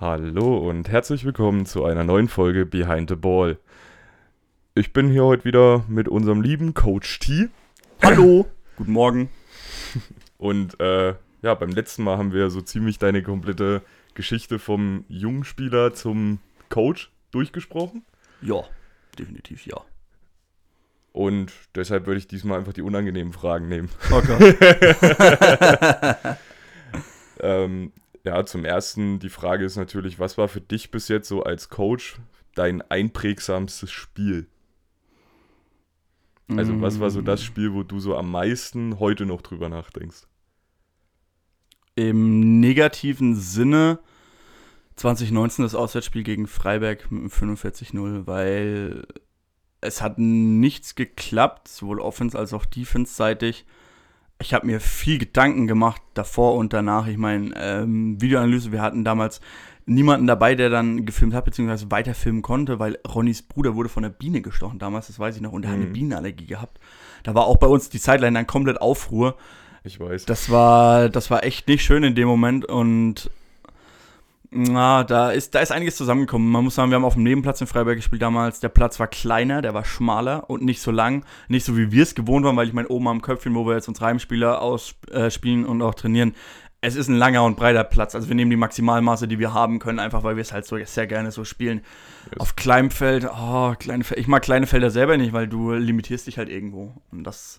Hallo und herzlich willkommen zu einer neuen Folge Behind the Ball. Ich bin hier heute wieder mit unserem lieben Coach T. Hallo, guten Morgen. Und äh, ja, beim letzten Mal haben wir so ziemlich deine komplette Geschichte vom jungen Spieler zum Coach durchgesprochen. Ja, definitiv ja. Und deshalb würde ich diesmal einfach die unangenehmen Fragen nehmen. Okay. Ähm, ja, zum ersten, die Frage ist natürlich, was war für dich bis jetzt so als Coach dein einprägsamstes Spiel? Also, was war so das Spiel, wo du so am meisten heute noch drüber nachdenkst? Im negativen Sinne 2019 das Auswärtsspiel gegen Freiberg mit einem 45-0, weil es hat nichts geklappt, sowohl offens- als auch defense-seitig. Ich habe mir viel Gedanken gemacht davor und danach. Ich meine, ähm, Videoanalyse, wir hatten damals niemanden dabei, der dann gefilmt hat, beziehungsweise weiterfilmen konnte, weil Ronnys Bruder wurde von einer Biene gestochen damals, das weiß ich noch, und er hat eine Mhm. Bienenallergie gehabt. Da war auch bei uns die Sideline dann komplett Aufruhr. Ich weiß. Das war, das war echt nicht schön in dem Moment und na, da ist, da ist einiges zusammengekommen. Man muss sagen, wir haben auf dem Nebenplatz in Freiberg gespielt damals. Der Platz war kleiner, der war schmaler und nicht so lang. Nicht so wie wir es gewohnt waren, weil ich meine, oben am Köpfchen, wo wir jetzt unsere Heimspieler ausspielen und auch trainieren, es ist ein langer und breiter Platz. Also wir nehmen die Maximalmaße, die wir haben können, einfach weil wir es halt so sehr gerne so spielen. Yes. Auf kleinem Feld, oh, kleine Fel- ich mag kleine Felder selber nicht, weil du limitierst dich halt irgendwo. Und das,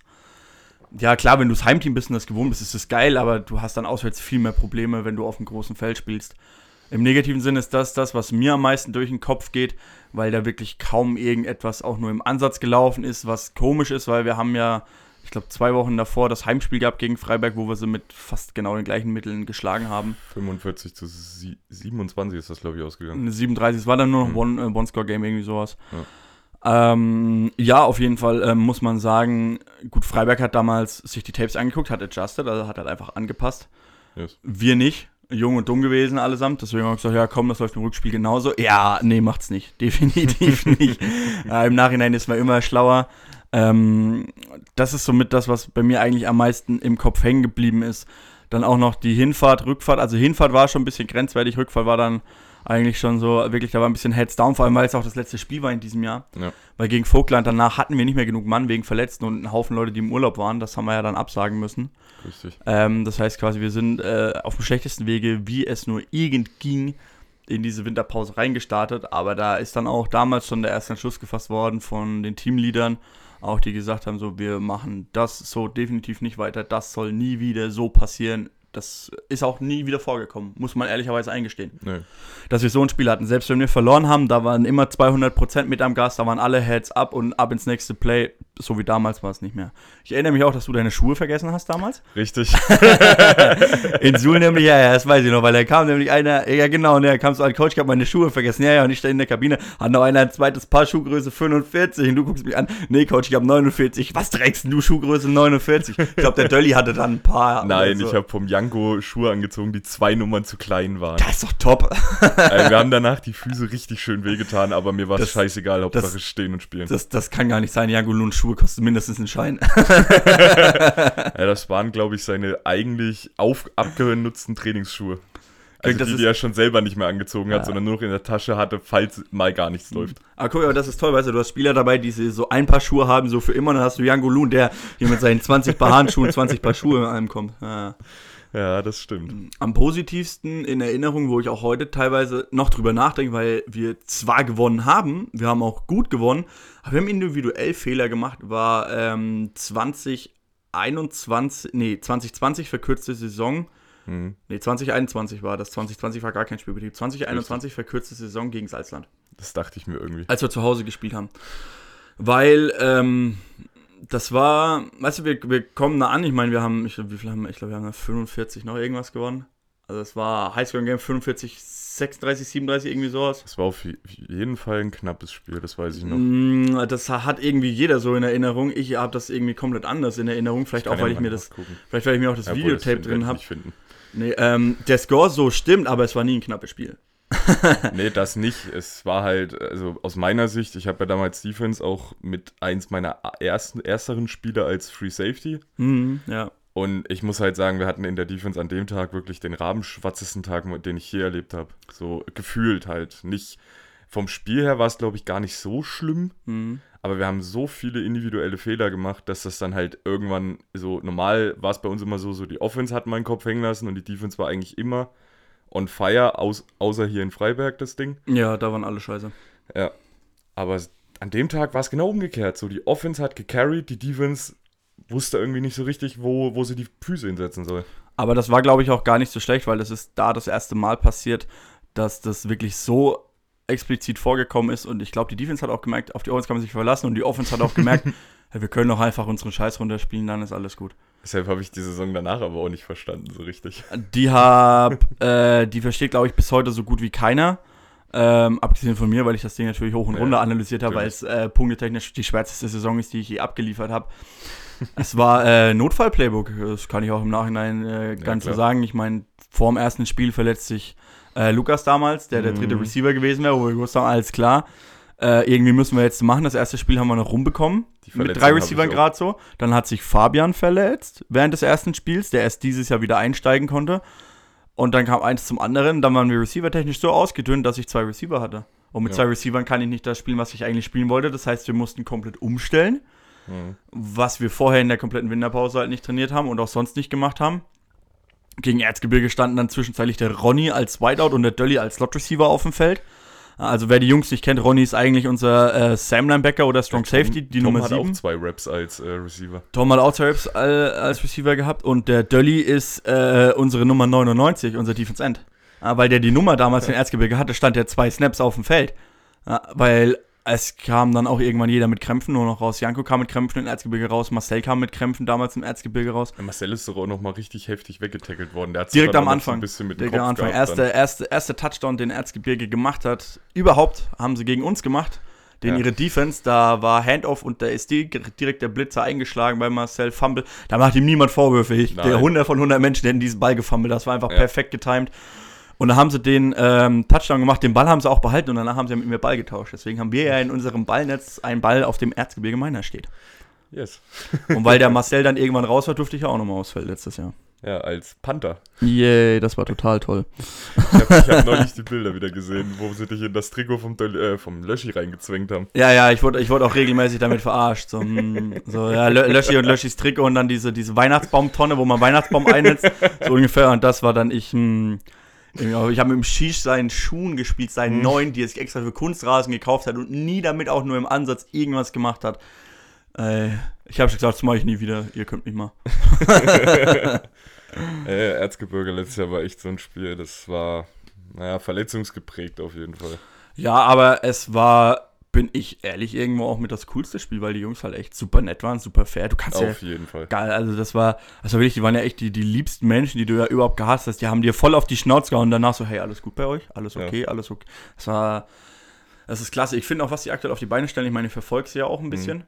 ja klar, wenn du das Heimteam bist und das gewohnt bist, ist das geil, aber du hast dann auswärts viel mehr Probleme, wenn du auf einem großen Feld spielst. Im negativen Sinne ist das das, was mir am meisten durch den Kopf geht, weil da wirklich kaum irgendetwas auch nur im Ansatz gelaufen ist, was komisch ist, weil wir haben ja, ich glaube, zwei Wochen davor das Heimspiel gehabt gegen Freiberg, wo wir sie mit fast genau den gleichen Mitteln geschlagen haben. 45 zu sie- 27 ist das, glaube ich, ausgegangen. Eine 37, es war dann nur noch Mhm. One- äh, One-Score-Game, irgendwie sowas. Ja. Ähm, ja, auf jeden Fall ähm, muss man sagen, gut, Freiberg hat damals sich die Tapes angeguckt, hat adjusted, also hat halt einfach angepasst. Yes. Wir nicht. Jung und dumm gewesen allesamt. Deswegen haben wir gesagt, ja komm, das läuft im Rückspiel genauso. Ja, nee, macht's nicht. Definitiv nicht. äh, Im Nachhinein ist man immer schlauer. Ähm, das ist somit das, was bei mir eigentlich am meisten im Kopf hängen geblieben ist. Dann auch noch die Hinfahrt, Rückfahrt. Also Hinfahrt war schon ein bisschen grenzwertig, Rückfahrt war dann eigentlich schon so, wirklich, da war ein bisschen Heads down, vor allem weil es auch das letzte Spiel war in diesem Jahr. Ja. Weil gegen Vogtland danach hatten wir nicht mehr genug Mann wegen Verletzten und einen Haufen Leute, die im Urlaub waren. Das haben wir ja dann absagen müssen. Grüß dich. Ähm, das heißt quasi, wir sind äh, auf dem schlechtesten Wege, wie es nur irgend ging, in diese Winterpause reingestartet. Aber da ist dann auch damals schon der erste Entschluss gefasst worden von den Teamleadern, auch die gesagt haben, so, wir machen das so definitiv nicht weiter, das soll nie wieder so passieren. Das ist auch nie wieder vorgekommen, muss man ehrlicherweise eingestehen Nö. dass wir so ein Spiel hatten. Selbst wenn wir verloren haben, da waren immer 200% mit am Gas, da waren alle Heads up und ab ins nächste Play. So wie damals war es nicht mehr. Ich erinnere mich auch, dass du deine Schuhe vergessen hast damals. Richtig. In Suhl nämlich, ja, ja, das weiß ich noch, weil da kam nämlich einer, ja genau, der kam so an Coach, ich habe meine Schuhe vergessen. Ja, ja, und ich stehe in der Kabine, hat noch einer ein zweites Paar Schuhgröße 45 und du guckst mich an, nee, Coach, ich habe 49. Was trägst du Schuhgröße 49? Ich glaube, der Dölli hatte dann ein paar. Nein, so. ich habe vom Janko Schuhe angezogen, die zwei Nummern zu klein waren. Das ist doch top. Wir haben danach die Füße richtig schön wehgetan, aber mir war es scheißegal, Hauptsache das- stehen und spielen. Das, das kann gar nicht sein. Jango Luns Schuhe kosten mindestens einen Schein. Ja, das waren, glaube ich, seine eigentlich auf, abgenutzten Trainingsschuhe. Also Das die, die er schon selber nicht mehr angezogen hat, Ja. sondern nur noch in der Tasche hatte, falls mal gar nichts läuft. Aber guck mal, das ist toll, weißt du, du hast Spieler dabei, die so ein paar Schuhe haben, so für immer, und dann hast du Jango Lun, der hier mit seinen 20 Paar Handschuhen, 20 Paar Schuhe in einem kommt. Ja. Ja, das stimmt. Am positivsten in Erinnerung, wo ich auch heute teilweise noch drüber nachdenke, weil wir zwar gewonnen haben, wir haben auch gut gewonnen, aber wir haben individuell Fehler gemacht, war ähm, 2021, nee, 2020 verkürzte Saison, Mhm. nee, 2021 war das, 2020 war gar kein Spielbetrieb, 2021 verkürzte Saison gegen Salzland. Das dachte ich mir irgendwie. als wir zu Hause gespielt haben. Weil, ähm, das war, weißt du, wir, wir kommen da an, ich meine, wir haben, ich, wie viel haben wir, ich glaube, wir haben da 45 noch irgendwas gewonnen. Also es war Highscore-Game 45, 36, 37, irgendwie sowas. Das war auf jeden Fall ein knappes Spiel, das weiß ich noch. Mm, Das hat irgendwie jeder so in Erinnerung. Ich habe das irgendwie komplett anders in Erinnerung. Vielleicht auch, ja weil ich mir das, vielleicht weil ich mir auch das Obwohl, Videotape drin habe. Nee, ähm, der Score so stimmt, aber es war nie ein knappes Spiel. Nee, das nicht. Es war halt, also aus meiner Sicht, ich habe ja damals Defense auch mit eins meiner ersten, ersteren Spieler als Free Safety. Mhm, ja. Und ich muss halt sagen, wir hatten in der Defense an dem Tag wirklich den rabenschwarzesten Tag, den ich je erlebt habe. So gefühlt halt. Nicht vom Spiel her war es, glaube ich, gar nicht so schlimm. Mhm. Aber wir haben so viele individuelle Fehler gemacht, dass das dann halt irgendwann so normal war es bei uns immer so, so die Offense hat meinen Kopf hängen lassen und die Defense war eigentlich immer on fire, aus, außer hier in Freiberg das Ding. Ja, da waren alle scheiße. Ja. Aber an dem Tag war es genau umgekehrt. So, die Offense hat gecarried, die Defense wusste irgendwie nicht so richtig, wo, wo sie die Füße hinsetzen soll. Aber das war, glaube ich, auch gar nicht so schlecht, weil das ist da das erste Mal passiert, dass das wirklich so explizit vorgekommen ist. Und ich glaube, die Defense hat auch gemerkt, auf die Offense kann man sich verlassen. Und die Offense hat auch gemerkt, hey, wir können doch einfach unseren Scheiß runterspielen, dann ist alles gut. Deshalb habe ich die Saison danach aber auch nicht verstanden, so richtig. Die hab, äh, die versteht, glaube ich, bis heute so gut wie keiner. Ähm, abgesehen von mir, weil ich das Ding natürlich hoch und runter Ja, analysiert habe, weil es äh, punktetechnisch die schwärzeste Saison ist, die ich je abgeliefert habe. es war äh, Notfall-Playbook, das kann ich auch im Nachhinein äh, ganz so klar. sagen. Ich meine, vor dem ersten Spiel verletzt sich äh, Lukas damals, der der dritte Mhm. Receiver gewesen wäre, wo wir gewusst haben, alles klar. Äh, irgendwie müssen wir jetzt machen. Das erste Spiel haben wir noch rumbekommen. Mit drei Receivern gerade so. Dann hat sich Fabian verletzt während des ersten Spiels, der erst dieses Jahr wieder einsteigen konnte. Und dann kam eins zum anderen. Dann waren wir receiver-technisch so ausgedünnt, dass ich zwei Receiver hatte. Und mit Ja. zwei Receivern kann ich nicht das spielen, was ich eigentlich spielen wollte. Das heißt, wir mussten komplett umstellen, Mhm. was wir vorher in der kompletten Winterpause halt nicht trainiert haben und auch sonst nicht gemacht haben. Gegen Erzgebirge standen dann zwischenzeitlich der Ronny als Whiteout und der Dölly als Slot-Receiver auf dem Feld. Also wer die Jungs nicht kennt, Ronny ist eigentlich unser äh, Sam-Linebacker oder Strong Safety, die Tom Nummer hat 7. auch zwei Raps als äh, Receiver. Tom hat auch zwei Raps all, als Receiver gehabt und der Dölly ist äh, unsere Nummer 99, unser Defense End. Ja, weil der die Nummer damals in Erzgebirge hatte, stand der zwei Snaps auf dem Feld. Ja, weil es kam dann auch irgendwann jeder mit Krämpfen nur noch raus. Janko kam mit Krämpfen in Erzgebirge raus, Marcel kam mit Krämpfen damals im Erzgebirge raus. Ja, Marcel ist doch auch nochmal richtig heftig weggetackelt worden. Der hat Direkt am Anfang. ein bisschen mit dem Direkt am Anfang. gehabt Erste, erste, erste Touchdown, den Erzgebirge gemacht hat, überhaupt, haben sie gegen uns gemacht. Den Ja. ihre Defense, da war Handoff und da ist direkt der Blitzer eingeschlagen bei Marcel Fumble. Da macht ihm niemand Vorwürfe. Ich, der 100 von 100 Menschen hätten diesen Ball gefummelt. Das war einfach Ja. perfekt getimed. Und dann haben sie den ähm, Touchdown gemacht, den Ball haben sie auch behalten und danach haben sie mit mir Ball getauscht. Deswegen haben wir ja in unserem Ballnetz einen Ball, auf dem Erzgebirge meiner steht. Yes. Und weil der Marcel dann irgendwann raus war, durfte ich ja auch nochmal ausfällen letztes Jahr. Ja, als Panther. Yay, das war total toll. Ich habe hab neulich die Bilder wieder gesehen, wo sie dich in das Trikot vom, äh, vom Löschi reingezwängt haben. Ja, ja, ich wurde, ich wurde auch regelmäßig damit verarscht. So, mm, so ja, Lö- Löschi und Löschis Trikot und dann diese, diese Weihnachtsbaumtonne, wo man Weihnachtsbaum einnetzt, so ungefähr. Und das war dann ich, mm, irgendwie- ich habe mit dem Shish seinen Schuhen gespielt, seinen Mhm. neuen, die er sich extra für Kunstrasen gekauft hat und nie damit auch nur im Ansatz irgendwas gemacht hat. Äh, ich habe schon gesagt, das mache ich nie wieder, ihr könnt mich mal. Äh, Erzgebirge letztes Jahr war echt so ein Spiel, das war, naja, verletzungsgeprägt auf jeden Fall. Ja, aber es war, bin ich ehrlich, irgendwo auch mit das coolste Spiel, weil die Jungs halt echt super nett waren, super fair. Du kannst ja Auf jeden Fall. geil. Also das war, also wirklich, die waren ja echt die, die liebsten Menschen, die du ja überhaupt gehasst hast. Die haben dir voll auf die Schnauze gehauen und danach so, hey, alles gut bei euch? Alles Ja. okay? Alles okay? Das war, das ist klasse. Ich finde auch, was die aktuell auf die Beine stellen, ich meine, ich verfolge sie ja auch ein bisschen.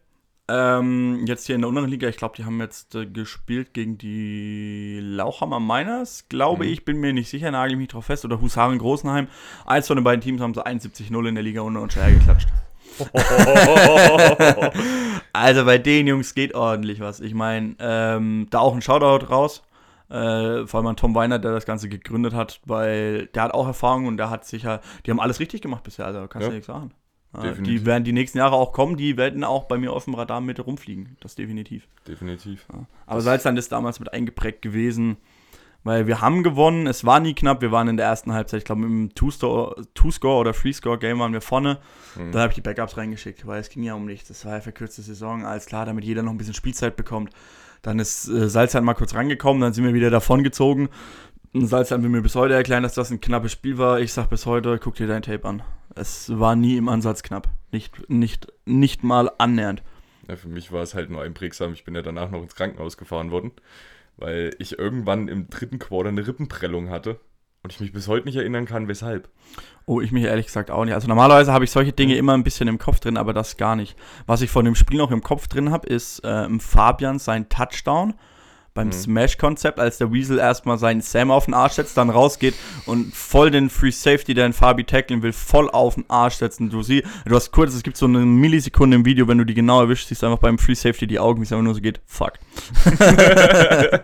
Ähm, jetzt hier in der unteren Liga, ich glaube, die haben jetzt äh, gespielt gegen die Lauchhammer Miners, glaube Mhm. ich, bin mir nicht sicher, nagel mich drauf fest, oder Husaren Großenheim. Eins von den beiden Teams haben sie 71-0 in der Liga unter uns hergeklatscht. Also bei den Jungs geht ordentlich was. Ich meine, ähm, da auch ein Shoutout raus. Äh, vor allem an Tom Weiner, der das Ganze gegründet hat, weil der hat auch Erfahrung und der hat sicher, die haben alles richtig gemacht bisher, also kannst du Ja. nichts sagen. Äh, Definitiv. die werden die nächsten Jahre auch kommen, die werden auch bei mir auf dem Radar mit rumfliegen, das definitiv. Definitiv. Ja. Aber Salzland ist damals mit eingeprägt gewesen, weil wir haben gewonnen, es war nie knapp, wir waren in der ersten Halbzeit, ich glaube im Two-Score Two-Score oder Three-Score-Game waren wir vorne, Mhm. da habe ich die Backups reingeschickt, weil es ging ja um nichts, das war ja verkürzte Saison, alles klar, damit jeder noch ein bisschen Spielzeit bekommt. Dann ist äh, Salzland mal kurz rangekommen, dann sind wir wieder davongezogen. Und Salzland will mir bis heute erklären, dass das ein knappes Spiel war. Ich sag bis heute, guck dir dein Tape an. Es war nie im Ansatz knapp. Nicht, nicht, nicht mal annähernd. Ja, für mich war es halt nur einprägsam. Ich bin ja danach noch ins Krankenhaus gefahren worden, weil ich irgendwann im dritten Quarter eine Rippenprellung hatte und ich mich bis heute nicht erinnern kann, weshalb. Oh, ich mich ehrlich gesagt auch nicht. Also normalerweise habe ich solche Dinge immer ein bisschen im Kopf drin, aber das gar nicht. Was ich von dem Spiel noch im Kopf drin habe, ist äh, im Fabian sein Touchdown beim Smash-Konzept, als der Weasel erstmal seinen Sam auf den Arsch setzt, dann rausgeht und voll den Free Safety, der in Fabi tackeln will, voll auf den Arsch setzen. Du siehst, du hast kurz, es gibt so eine Millisekunde im Video, wenn du die genau erwischst, siehst du einfach beim Free Safety die Augen, wie es einfach nur so geht, fuck. ja,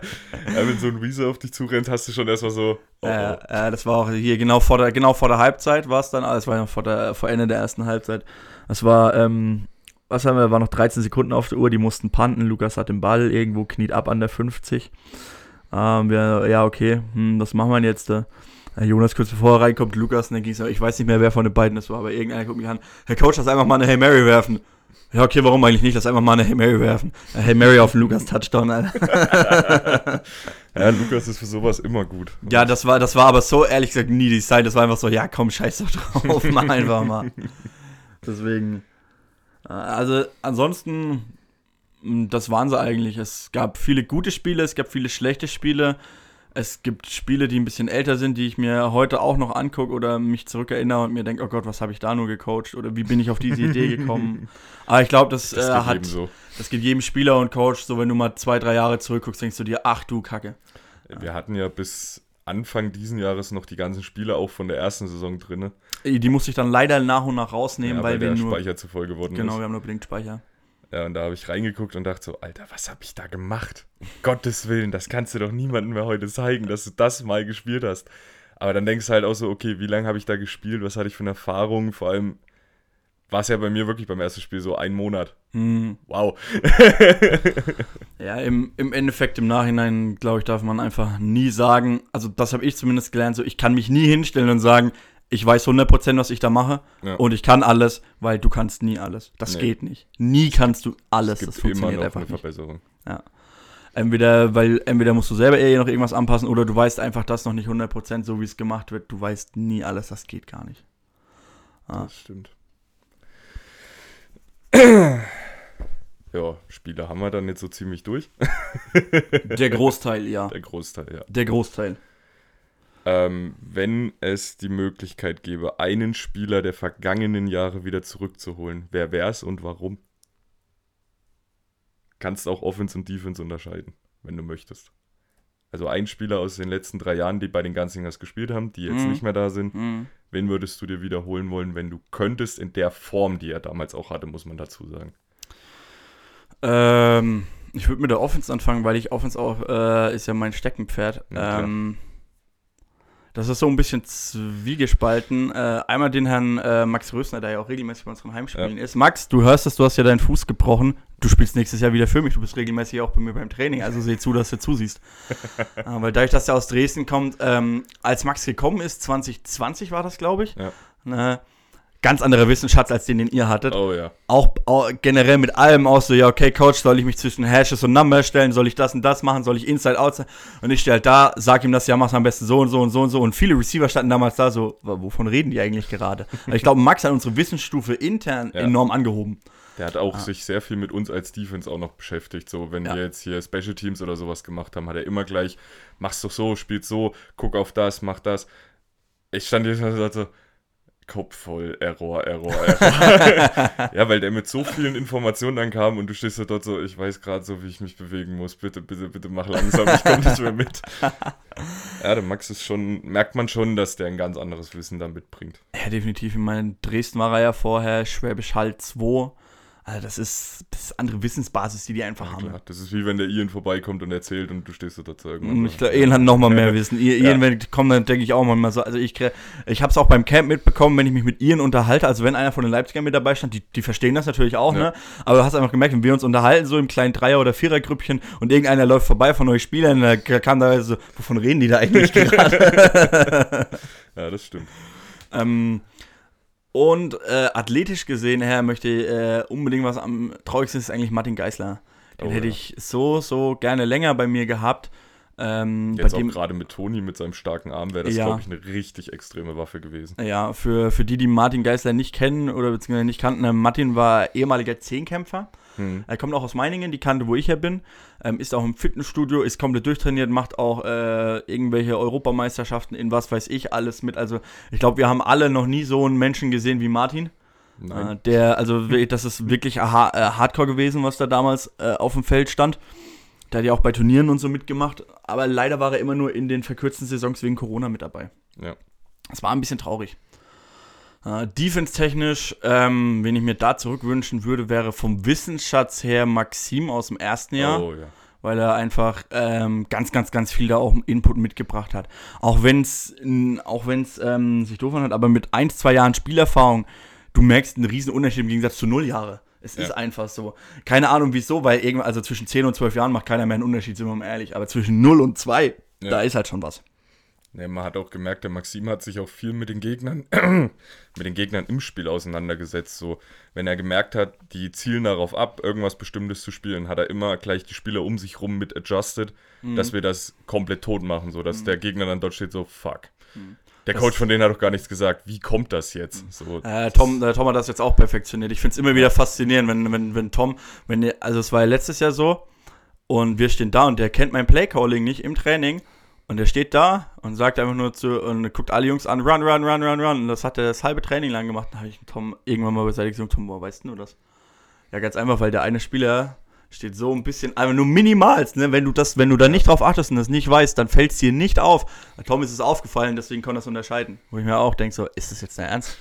wenn so ein Weasel auf dich zurennt, hast du schon erstmal so. Oh, Äh, oh. äh, das war auch hier genau vor der, genau vor der Halbzeit war es dann, alles war ja vor, der, vor Ende der ersten Halbzeit. Das war, ähm, was haben wir, war noch 13 Sekunden auf der Uhr, die mussten panten, Lukas hat den Ball irgendwo, kniet ab an der 50. Ähm, wir, ja, okay, hm, was machen wir denn jetzt da? Äh, Jonas kurz bevor er reinkommt, Lukas, und dann ging es, ich weiß nicht mehr, wer von den beiden das war, aber irgendeiner guckt mich an, Herr Coach, lass einfach mal eine Hey Mary werfen. Ja, okay, warum eigentlich nicht? Lass einfach mal eine Hey Mary werfen. Äh, hey Mary auf den Lukas Touchdown, Alter. Ja, Lukas ist für sowas immer gut. Ja, das war, das war aber so ehrlich gesagt nie die Zeit. Das war einfach so, ja komm, scheiß doch drauf, mach einfach mal. Deswegen. Also ansonsten, das waren sie eigentlich. Es gab viele gute Spiele, es gab viele schlechte Spiele. Es gibt Spiele, die ein bisschen älter sind, die ich mir heute auch noch angucke oder mich zurückerinnere und mir denke, oh Gott, was habe ich da nur gecoacht oder wie bin ich auf diese Idee gekommen. Aber ich glaube, das, Das äh, hat, jedem so. das geht jedem Spieler und Coach so, wenn du mal zwei, drei Jahre zurückguckst, denkst du dir, ach du Kacke. Wir hatten ja bis Anfang diesen Jahres noch die ganzen Spiele auch von der ersten Saison drin. Die musste ich dann leider nach und nach rausnehmen, Ja, weil, weil wir der nur. Speicher zu voll geworden Genau, ist. wir haben nur bedingt Speicher. Ja, und da habe ich reingeguckt und dachte so, Alter, was habe ich da gemacht? Um Gottes Willen, das kannst du doch niemandem mehr heute zeigen, dass du das mal gespielt hast. Aber dann denkst du halt auch so, okay, wie lange habe ich da gespielt? Was hatte ich für eine Erfahrung? Vor allem war es ja bei mir wirklich beim ersten Spiel so ein Monat. Hm. Wow. Ja, im, im Endeffekt, im Nachhinein, glaube ich, darf man einfach nie sagen, also das habe ich zumindest gelernt, so ich kann mich nie hinstellen und sagen, ich weiß 100%, was ich da mache Ja. und ich kann alles, weil du kannst nie alles. Das Nee. geht nicht. Nie kannst du alles. es Das gibt immer funktioniert noch einfach eine. Verbesserung. Entweder, weil entweder musst du selber eher noch irgendwas anpassen oder du weißt einfach das noch nicht 100% so, wie es gemacht wird. Du weißt nie alles, das geht gar nicht. Ah. Das stimmt. Ja, Spiele haben wir dann jetzt so ziemlich durch. Der Großteil, ja. Der Großteil, ja. Der Großteil. Ähm, wenn es die Möglichkeit gäbe, einen Spieler der vergangenen Jahre wieder zurückzuholen, wer wär's und warum? Kannst auch Offense und Defense unterscheiden, wenn du möchtest. Also ein Spieler aus den letzten drei Jahren, die bei den Gunsingers gespielt haben, die jetzt Mhm. nicht mehr da sind. Mhm. Wen würdest du dir wiederholen wollen, wenn du könntest, in der Form, die er damals auch hatte, muss man dazu sagen. Ähm, ich würde mit der Offense anfangen, weil ich Offense auch, äh, ist ja mein Steckenpferd. Ja, ähm, das ist so ein bisschen zwiegespalten. Äh, einmal den Herrn äh, Max Rösner, der ja auch regelmäßig bei unseren Heimspielen ist. Max, du hörst es, du hast ja deinen Fuß gebrochen. Du spielst nächstes Jahr wieder für mich. Du bist regelmäßig auch bei mir beim Training. Also seh zu, dass du zusiehst. äh, weil dadurch, dass er aus Dresden kommt, ähm, als Max gekommen ist, 2020 war das, glaube ich. Ja. Ganz anderer Wissensschatz als den, den ihr hattet Oh ja. auch, auch generell mit allem aus so, ja, okay, Coach, soll ich mich zwischen Hashes und Numbers stellen? Soll ich das und das machen? Soll ich Inside, Outside? Und ich stelle halt da, sag ihm das, ja, mach's am besten so und so und so und so. Und viele Receiver standen damals da so, wovon reden die eigentlich gerade? Also ich glaube, Max hat unsere Wissensstufe intern Ja. enorm angehoben. Der hat auch sich sehr viel mit uns als Defense auch noch beschäftigt. So, wenn Ja. wir jetzt hier Special Teams oder sowas gemacht haben, hat er immer gleich, mach's doch so, spielt so, guck auf das, mach das. Ich stand hier und sagte, Kopf voll, Error, Error, Error. ja, weil der mit so vielen Informationen dann kam und du stehst da dort so, ich weiß gerade so, wie ich mich bewegen muss. Bitte, bitte, bitte mach langsam, ich komme nicht mehr mit. ja, der Max ist schon, merkt man schon, dass der ein ganz anderes Wissen da mitbringt. Ja, definitiv. Ich meine, Dresden war er ja vorher, Schwäbisch Hall 2. Also das ist, das ist andere Wissensbasis, die die einfach haben. Klar, das ist wie wenn der Ian vorbeikommt und erzählt und du stehst da dazu irgendwann. So. Ich glaube, Ian hat noch mal mehr Wissen. Ian, Ja. Wenn ich komme, dann denke ich auch manchmal so. Also ich, ich habe es auch beim Camp mitbekommen, wenn ich mich mit Ian unterhalte. Also wenn einer von den Leipzigern mit dabei stand, die, die verstehen das natürlich auch, Ja. ne? Aber du hast einfach gemerkt, wenn wir uns unterhalten, so im kleinen Dreier- oder Vierergrüppchen und irgendeiner läuft vorbei von euch Spielern, da kam da so, wovon reden die da eigentlich gerade? Ja, das stimmt. Ähm, und äh, athletisch gesehen her möchte ich äh, unbedingt was am traurigsten ist eigentlich Martin Geisler. Den Oh, hätte ja. ich so, so gerne länger bei mir gehabt. Ähm, Jetzt auch gerade mit Toni, mit seinem starken Arm, wäre das, Ja. glaube ich, eine richtig extreme Waffe gewesen. ja, für, für die, die Martin Geisler nicht kennen oder beziehungsweise nicht kannten, äh, Martin war ehemaliger Zehnkämpfer. Hm. Er kommt auch aus Meiningen, die Kante, wo ich her bin. Ähm, ist auch im Fitnessstudio, ist komplett durchtrainiert, macht auch äh, irgendwelche Europameisterschaften in was weiß ich alles mit. Also ich glaube, wir haben alle noch nie so einen Menschen gesehen wie Martin. Äh, Nein. der, also das ist wirklich ha äh, Hardcore gewesen, was da damals äh, auf dem Feld stand. Der hat ja auch bei Turnieren und so mitgemacht, aber leider war er immer nur in den verkürzten Saisons wegen Corona mit dabei. Ja. Das war ein bisschen traurig. Äh, Defense-technisch, ähm, wen ich mir da zurückwünschen würde, wäre vom Wissensschatz her Maxim aus dem ersten Jahr. Oh, ja. weil er einfach ähm, ganz, ganz, ganz viel da auch Input mitgebracht hat. Auch wenn es auch wenn's, ähm, sich doof anhört, aber mit ein, zwei Jahren Spielerfahrung, du merkst einen riesen Unterschied im Gegensatz zu null Jahre. Es Ja. ist einfach so. Keine Ahnung wieso, weil irgendwann, also zwischen 10 und 12 Jahren macht keiner mehr einen Unterschied, sind wir mal ehrlich. Aber zwischen 0 und 2, Ja. da ist halt schon was. Nee, man hat auch gemerkt, der Maxim hat sich auch viel mit den Gegnern, mit den Gegnern im Spiel auseinandergesetzt. So, wenn er gemerkt hat, die zielen darauf ab, irgendwas Bestimmtes zu spielen, hat er immer gleich die Spieler um sich rum mit adjusted, Mhm. dass wir das komplett tot machen, so dass der Gegner dann dort steht, so fuck. Mhm. Der Coach von denen hat doch gar nichts gesagt. Wie kommt das jetzt? So, Äh, Tom, äh, Tom hat das jetzt auch perfektioniert. Ich finde es immer wieder faszinierend, wenn, wenn, wenn Tom, wenn also es war ja letztes Jahr so und wir stehen da und der kennt mein Playcalling nicht im Training und der steht da und sagt einfach nur zu und guckt alle Jungs an, run, run, run, run, run. Und das hat er das halbe Training lang gemacht. Dann habe ich Tom irgendwann mal beiseite gesagt, Tom, woher weißt du das? Ja, ganz einfach, weil der eine Spieler steht so ein bisschen, einfach nur minimalst, ne? Wenn du das, wenn du da nicht drauf achtest und das nicht weißt, dann fällt es dir nicht auf. Tom ist es aufgefallen, deswegen er es unterscheiden. Wo ich mir auch denke, so, ist das jetzt dein Ernst?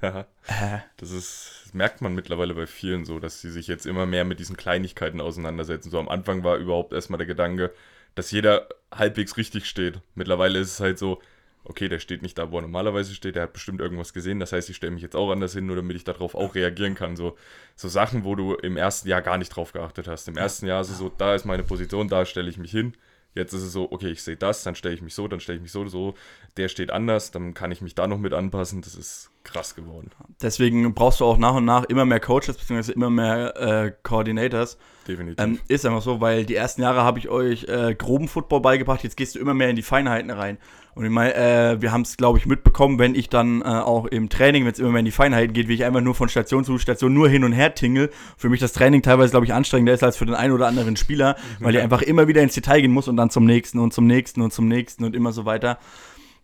Ja, das ist, das merkt man mittlerweile bei vielen so, dass sie sich jetzt immer mehr mit diesen Kleinigkeiten auseinandersetzen. So am Anfang war überhaupt erstmal der Gedanke, dass jeder halbwegs richtig steht. Mittlerweile ist es halt so, okay, der steht nicht da, wo er normalerweise steht, der hat bestimmt irgendwas gesehen, das heißt, ich stelle mich jetzt auch anders hin, nur damit ich darauf auch reagieren kann. So, so Sachen, wo du im ersten Jahr gar nicht drauf geachtet hast. Im ersten Jahr ist es so, da ist meine Position, da stelle ich mich hin. Jetzt ist es so, okay, ich sehe das, dann stelle ich mich so, dann stelle ich mich so, so. Der steht anders, dann kann ich mich da noch mit anpassen. Das ist krass geworden. Deswegen brauchst du auch nach und nach immer mehr Coaches, beziehungsweise immer mehr äh, Coordinators. Definitiv. Ähm, ist einfach so, weil die ersten Jahre habe ich euch äh, groben Football beigebracht, jetzt gehst du immer mehr in die Feinheiten rein. Und ich meine, äh, wir haben es, glaube ich, mitbekommen, wenn ich dann äh, auch im Training, wenn es immer mehr in die Feinheiten geht, wie ich einfach nur von Station zu Station nur hin und her tingle. Für mich das Training teilweise, glaube ich, anstrengender ist als für den einen oder anderen Spieler, weil ich einfach immer wieder ins Detail gehen muss und dann zum nächsten und zum nächsten und zum nächsten und immer so weiter.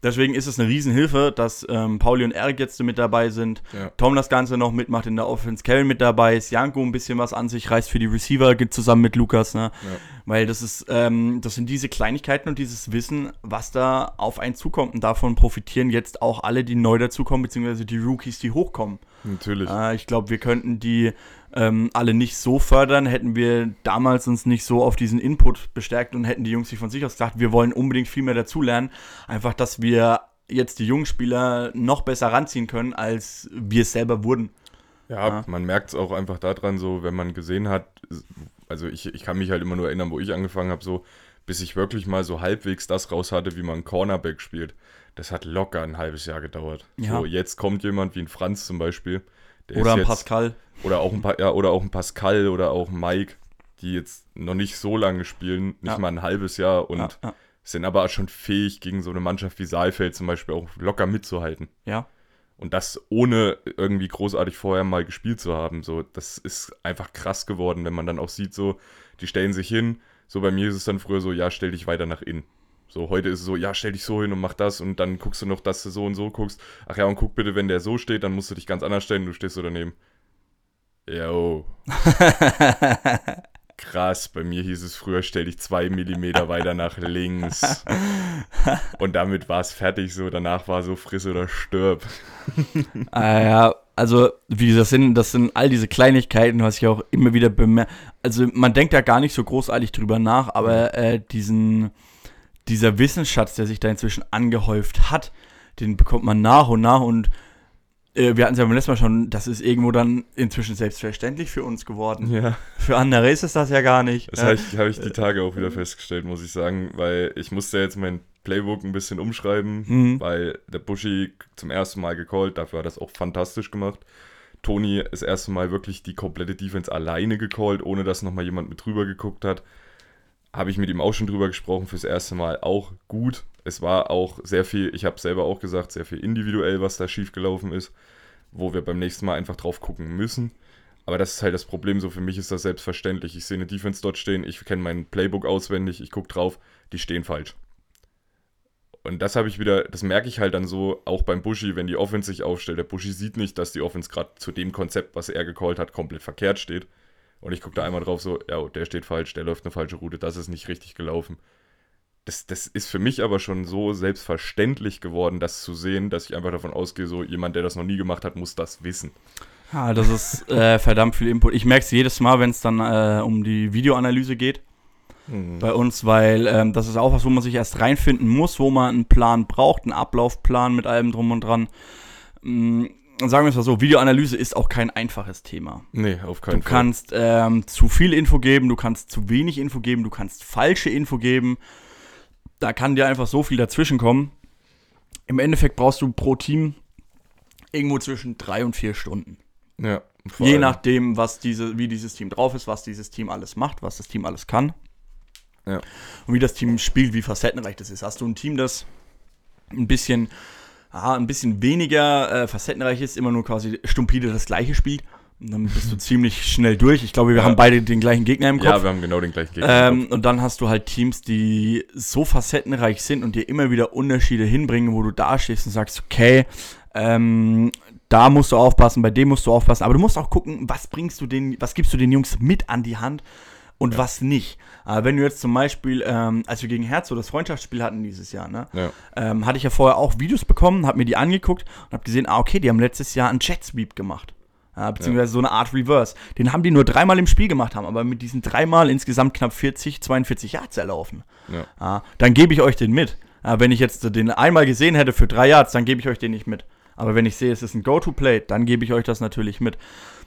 Deswegen ist es eine Riesenhilfe, dass ähm, Pauli und Erik jetzt mit dabei sind. Ja. Tom das Ganze noch mitmacht in der Offense, Kevin mit dabei ist, Janko ein bisschen was an sich reißt für die Receiver geht zusammen mit Lukas, ne? Weil das ist, ähm, das sind diese Kleinigkeiten und dieses Wissen, was da auf einen zukommt. Und davon profitieren jetzt auch alle, die neu dazukommen, beziehungsweise die Rookies, die hochkommen. Natürlich. Äh, ich glaube, wir könnten die ähm, alle nicht so fördern, hätten wir damals uns nicht so auf diesen Input bestärkt und hätten die Jungs sich von sich aus gesagt, wir wollen unbedingt viel mehr dazulernen. Einfach, dass wir jetzt die jungen Spieler noch besser ranziehen können, als wir es selber wurden. Ja, Ja. man merkt es auch einfach daran, so, wenn man gesehen hat, also ich, ich kann mich halt immer nur erinnern, wo ich angefangen habe, so, bis ich wirklich mal so halbwegs das raus hatte, wie man Cornerback spielt. Das hat locker ein halbes Jahr gedauert. Ja. So, jetzt kommt jemand wie ein Franz zum Beispiel. Der Oder ein jetzt, Pascal. Oder auch ein, Pa- ja, oder auch ein Pascal oder auch ein Mike, die jetzt noch nicht so lange spielen, nicht Ja. mal ein halbes Jahr und ja. sind aber schon fähig, gegen so eine Mannschaft wie Saalfeld zum Beispiel auch locker mitzuhalten. ja. Und das ohne irgendwie großartig vorher mal gespielt zu haben. So, das ist einfach krass geworden, wenn man dann auch sieht, so, die stellen sich hin. So bei mir ist es dann früher so, ja, stell dich weiter nach innen. So, heute ist es so, ja, stell dich so hin und mach das und dann guckst du noch, dass du so und so guckst. Ach ja, und guck bitte, wenn der so steht, dann musst du dich ganz anders stellen, du stehst so daneben. Yo. Krass, bei mir hieß es früher, stell dich zwei Millimeter weiter nach links. Und damit war es fertig so. Danach war so, friss oder stirb. Äh, ja, also wie das sind, das sind all diese Kleinigkeiten, was ich auch immer wieder bemerke. Also man denkt da gar nicht so großartig drüber nach, aber äh, diesen, dieser Wissensschatz, der sich da inzwischen angehäuft hat, den bekommt man nach und nach und äh, wir hatten es ja beim letzten Mal schon, das ist irgendwo dann inzwischen selbstverständlich für uns geworden. Ja. Für andere ist es das ja gar nicht. Das Äh, habe ich, hab ich die Tage auch wieder festgestellt, muss ich sagen, weil ich musste jetzt mein Playbook ein bisschen umschreiben, Mhm. weil der Buschi zum ersten Mal gecallt, dafür hat er es auch fantastisch gemacht. Toni das erste Mal wirklich die komplette Defense alleine gecallt, ohne dass nochmal jemand mit drüber geguckt hat. Habe ich mit ihm auch schon drüber gesprochen, fürs erste Mal auch gut. Es war auch sehr viel, ich habe selber auch gesagt, sehr viel individuell, was da schiefgelaufen ist, wo wir beim nächsten Mal einfach drauf gucken müssen. Aber das ist halt das Problem, so für mich ist das selbstverständlich. Ich sehe eine Defense dort stehen, ich kenne mein Playbook auswendig, ich gucke drauf, die stehen falsch. Und das habe ich wieder, das merke ich halt dann so, auch beim Buschi, wenn die Offense sich aufstellt. Der Buschi sieht nicht, dass die Offense gerade zu dem Konzept, was er gecallt hat, komplett verkehrt steht. Und ich gucke da einmal drauf, so, ja, der steht falsch, der läuft eine falsche Route, das ist nicht richtig gelaufen. Das, das ist für mich aber schon so selbstverständlich geworden, das zu sehen, dass ich einfach davon ausgehe, so jemand, der das noch nie gemacht hat, muss das wissen. Ja, das ist äh, verdammt viel Input. Ich merke es jedes Mal, wenn es dann äh, um die Videoanalyse geht Mhm. bei uns, weil ähm, das ist auch was, wo man sich erst reinfinden muss, wo man einen Plan braucht, einen Ablaufplan mit allem drum und dran. Sagen wir es mal so, Videoanalyse ist auch kein einfaches Thema. Nee, auf keinen Du kannst ähm, zu viel Info geben, du kannst zu wenig Info geben, du kannst falsche Info geben. Da kann dir einfach so viel dazwischen kommen. Im Endeffekt brauchst du pro Team irgendwo zwischen drei und vier Stunden. Ja, Je allem- nachdem, was diese, wie dieses Team drauf ist, was dieses Team alles macht, was das Team alles kann. Ja. Und wie das Team spielt, wie facettenreich das ist. Hast du ein Team, das ein bisschen, ah, ein bisschen weniger äh, facettenreich ist, immer nur quasi stumpide das gleiche spielt, und dann bist du ziemlich schnell durch. Ich glaube, wir Ja. haben beide den gleichen Gegner im Kopf. Ja, wir haben genau den gleichen Gegner. Ähm, und dann hast du halt Teams, die so facettenreich sind und dir immer wieder Unterschiede hinbringen, wo du da stehst und sagst, okay, ähm, da musst du aufpassen, bei dem musst du aufpassen, aber du musst auch gucken, was bringst du den, was gibst du den Jungs mit an die Hand und was nicht. Aber wenn du jetzt zum Beispiel, ähm, als wir gegen Herz so das Freundschaftsspiel hatten dieses Jahr, ne, Ja. ähm, hatte ich ja vorher auch Videos bekommen, habe mir die angeguckt und habe gesehen, ah, okay, die haben letztes Jahr einen Jet Sweep gemacht. Ja, beziehungsweise so eine Art Reverse. Den haben die nur dreimal im Spiel gemacht haben, aber mit diesen dreimal insgesamt knapp 40, 42 Yards erlaufen. Ja. Ja, dann gebe ich euch den mit. Ja, wenn ich jetzt den einmal gesehen hätte für drei Yards, dann gebe ich euch den nicht mit. Aber wenn ich sehe, es ist ein Go-to-Play, dann gebe ich euch das natürlich mit.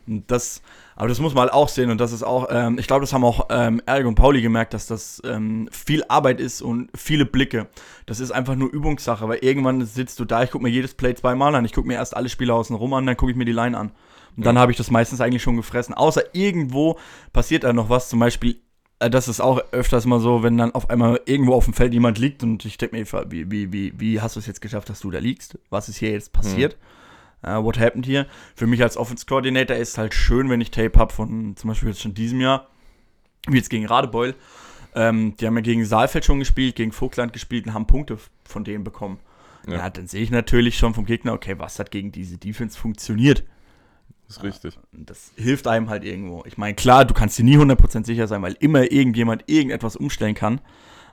Das, aber das muss man halt auch sehen und das ist auch, ähm, ich glaube, das haben auch ähm, Erg und Pauli gemerkt, dass das ähm, viel Arbeit ist und viele Blicke. Das ist einfach nur Übungssache, weil irgendwann sitzt du da, ich gucke mir jedes Play zweimal an, ich gucke mir erst alle Spieler außen rum an, dann gucke ich mir die Line an. Und dann habe ich das meistens eigentlich schon gefressen. Außer irgendwo passiert da noch was, zum Beispiel äh, das ist auch öfters mal so, wenn dann auf einmal irgendwo auf dem Feld jemand liegt und ich denke mir, wie, wie, wie, wie hast du es jetzt geschafft, dass du da liegst? Was ist hier jetzt passiert? Äh, what happened hier? Für mich als Offense Coordinator ist es halt schön, wenn ich Tape habe von zum Beispiel jetzt schon diesem Jahr, wie jetzt gegen Radebeul. Ähm, die haben ja gegen Saalfeld schon gespielt, gegen Vogtland gespielt und haben Punkte von denen bekommen. Ja. Ja. dann sehe ich natürlich schon vom Gegner, okay, was hat gegen diese Defense funktioniert? ist richtig. Das hilft einem halt irgendwo. Ich meine, klar, du kannst dir nie 100% sicher sein, weil immer irgendjemand irgendetwas umstellen kann.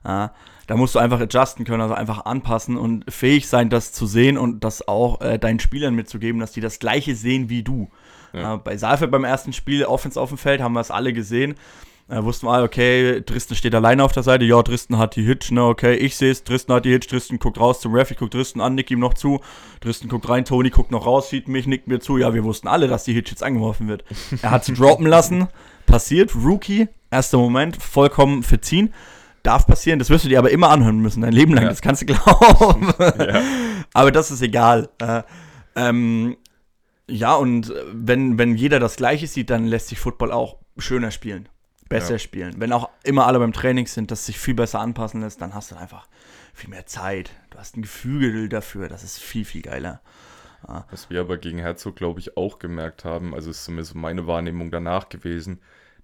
Äh, da musst du einfach adjusten können, also einfach anpassen und fähig sein, das zu sehen und das auch äh, deinen Spielern mitzugeben, dass die das Gleiche sehen wie du. Ja. Äh, bei Saalfeld beim ersten Spiel, Offense auf dem Feld, haben wir es alle gesehen. Äh, wussten wir, okay, Dristan steht alleine auf der Seite. Ja, Dristan hat die Hitch, ne, okay, ich sehe es. Dristan hat die Hitch, Dristan guckt raus zum Ref, ich guck Dristan an, nick ihm noch zu. Dristan guckt rein, Tony guckt noch raus, sieht mich, nickt mir zu. Ja, wir wussten alle, dass die Hitch jetzt angeworfen wird. Er hat sie droppen lassen, passiert, Rookie, erster Moment, vollkommen verziehen. Darf passieren, das wirst du dir aber immer anhören müssen, dein Leben lang, Ja. das kannst du glauben. Ja. Aber das ist egal. Äh, ähm, ja, und wenn, wenn jeder das Gleiche sieht, dann lässt sich Football auch schöner spielen, besser Ja. spielen. Wenn auch immer alle beim Training sind, das sich viel besser anpassen lässt, dann hast du einfach viel mehr Zeit. Du hast ein Gefühl dafür, das ist viel, viel geiler. Was wir aber gegen Herzog, glaube ich, auch gemerkt haben, also ist zumindest meine Wahrnehmung danach gewesen,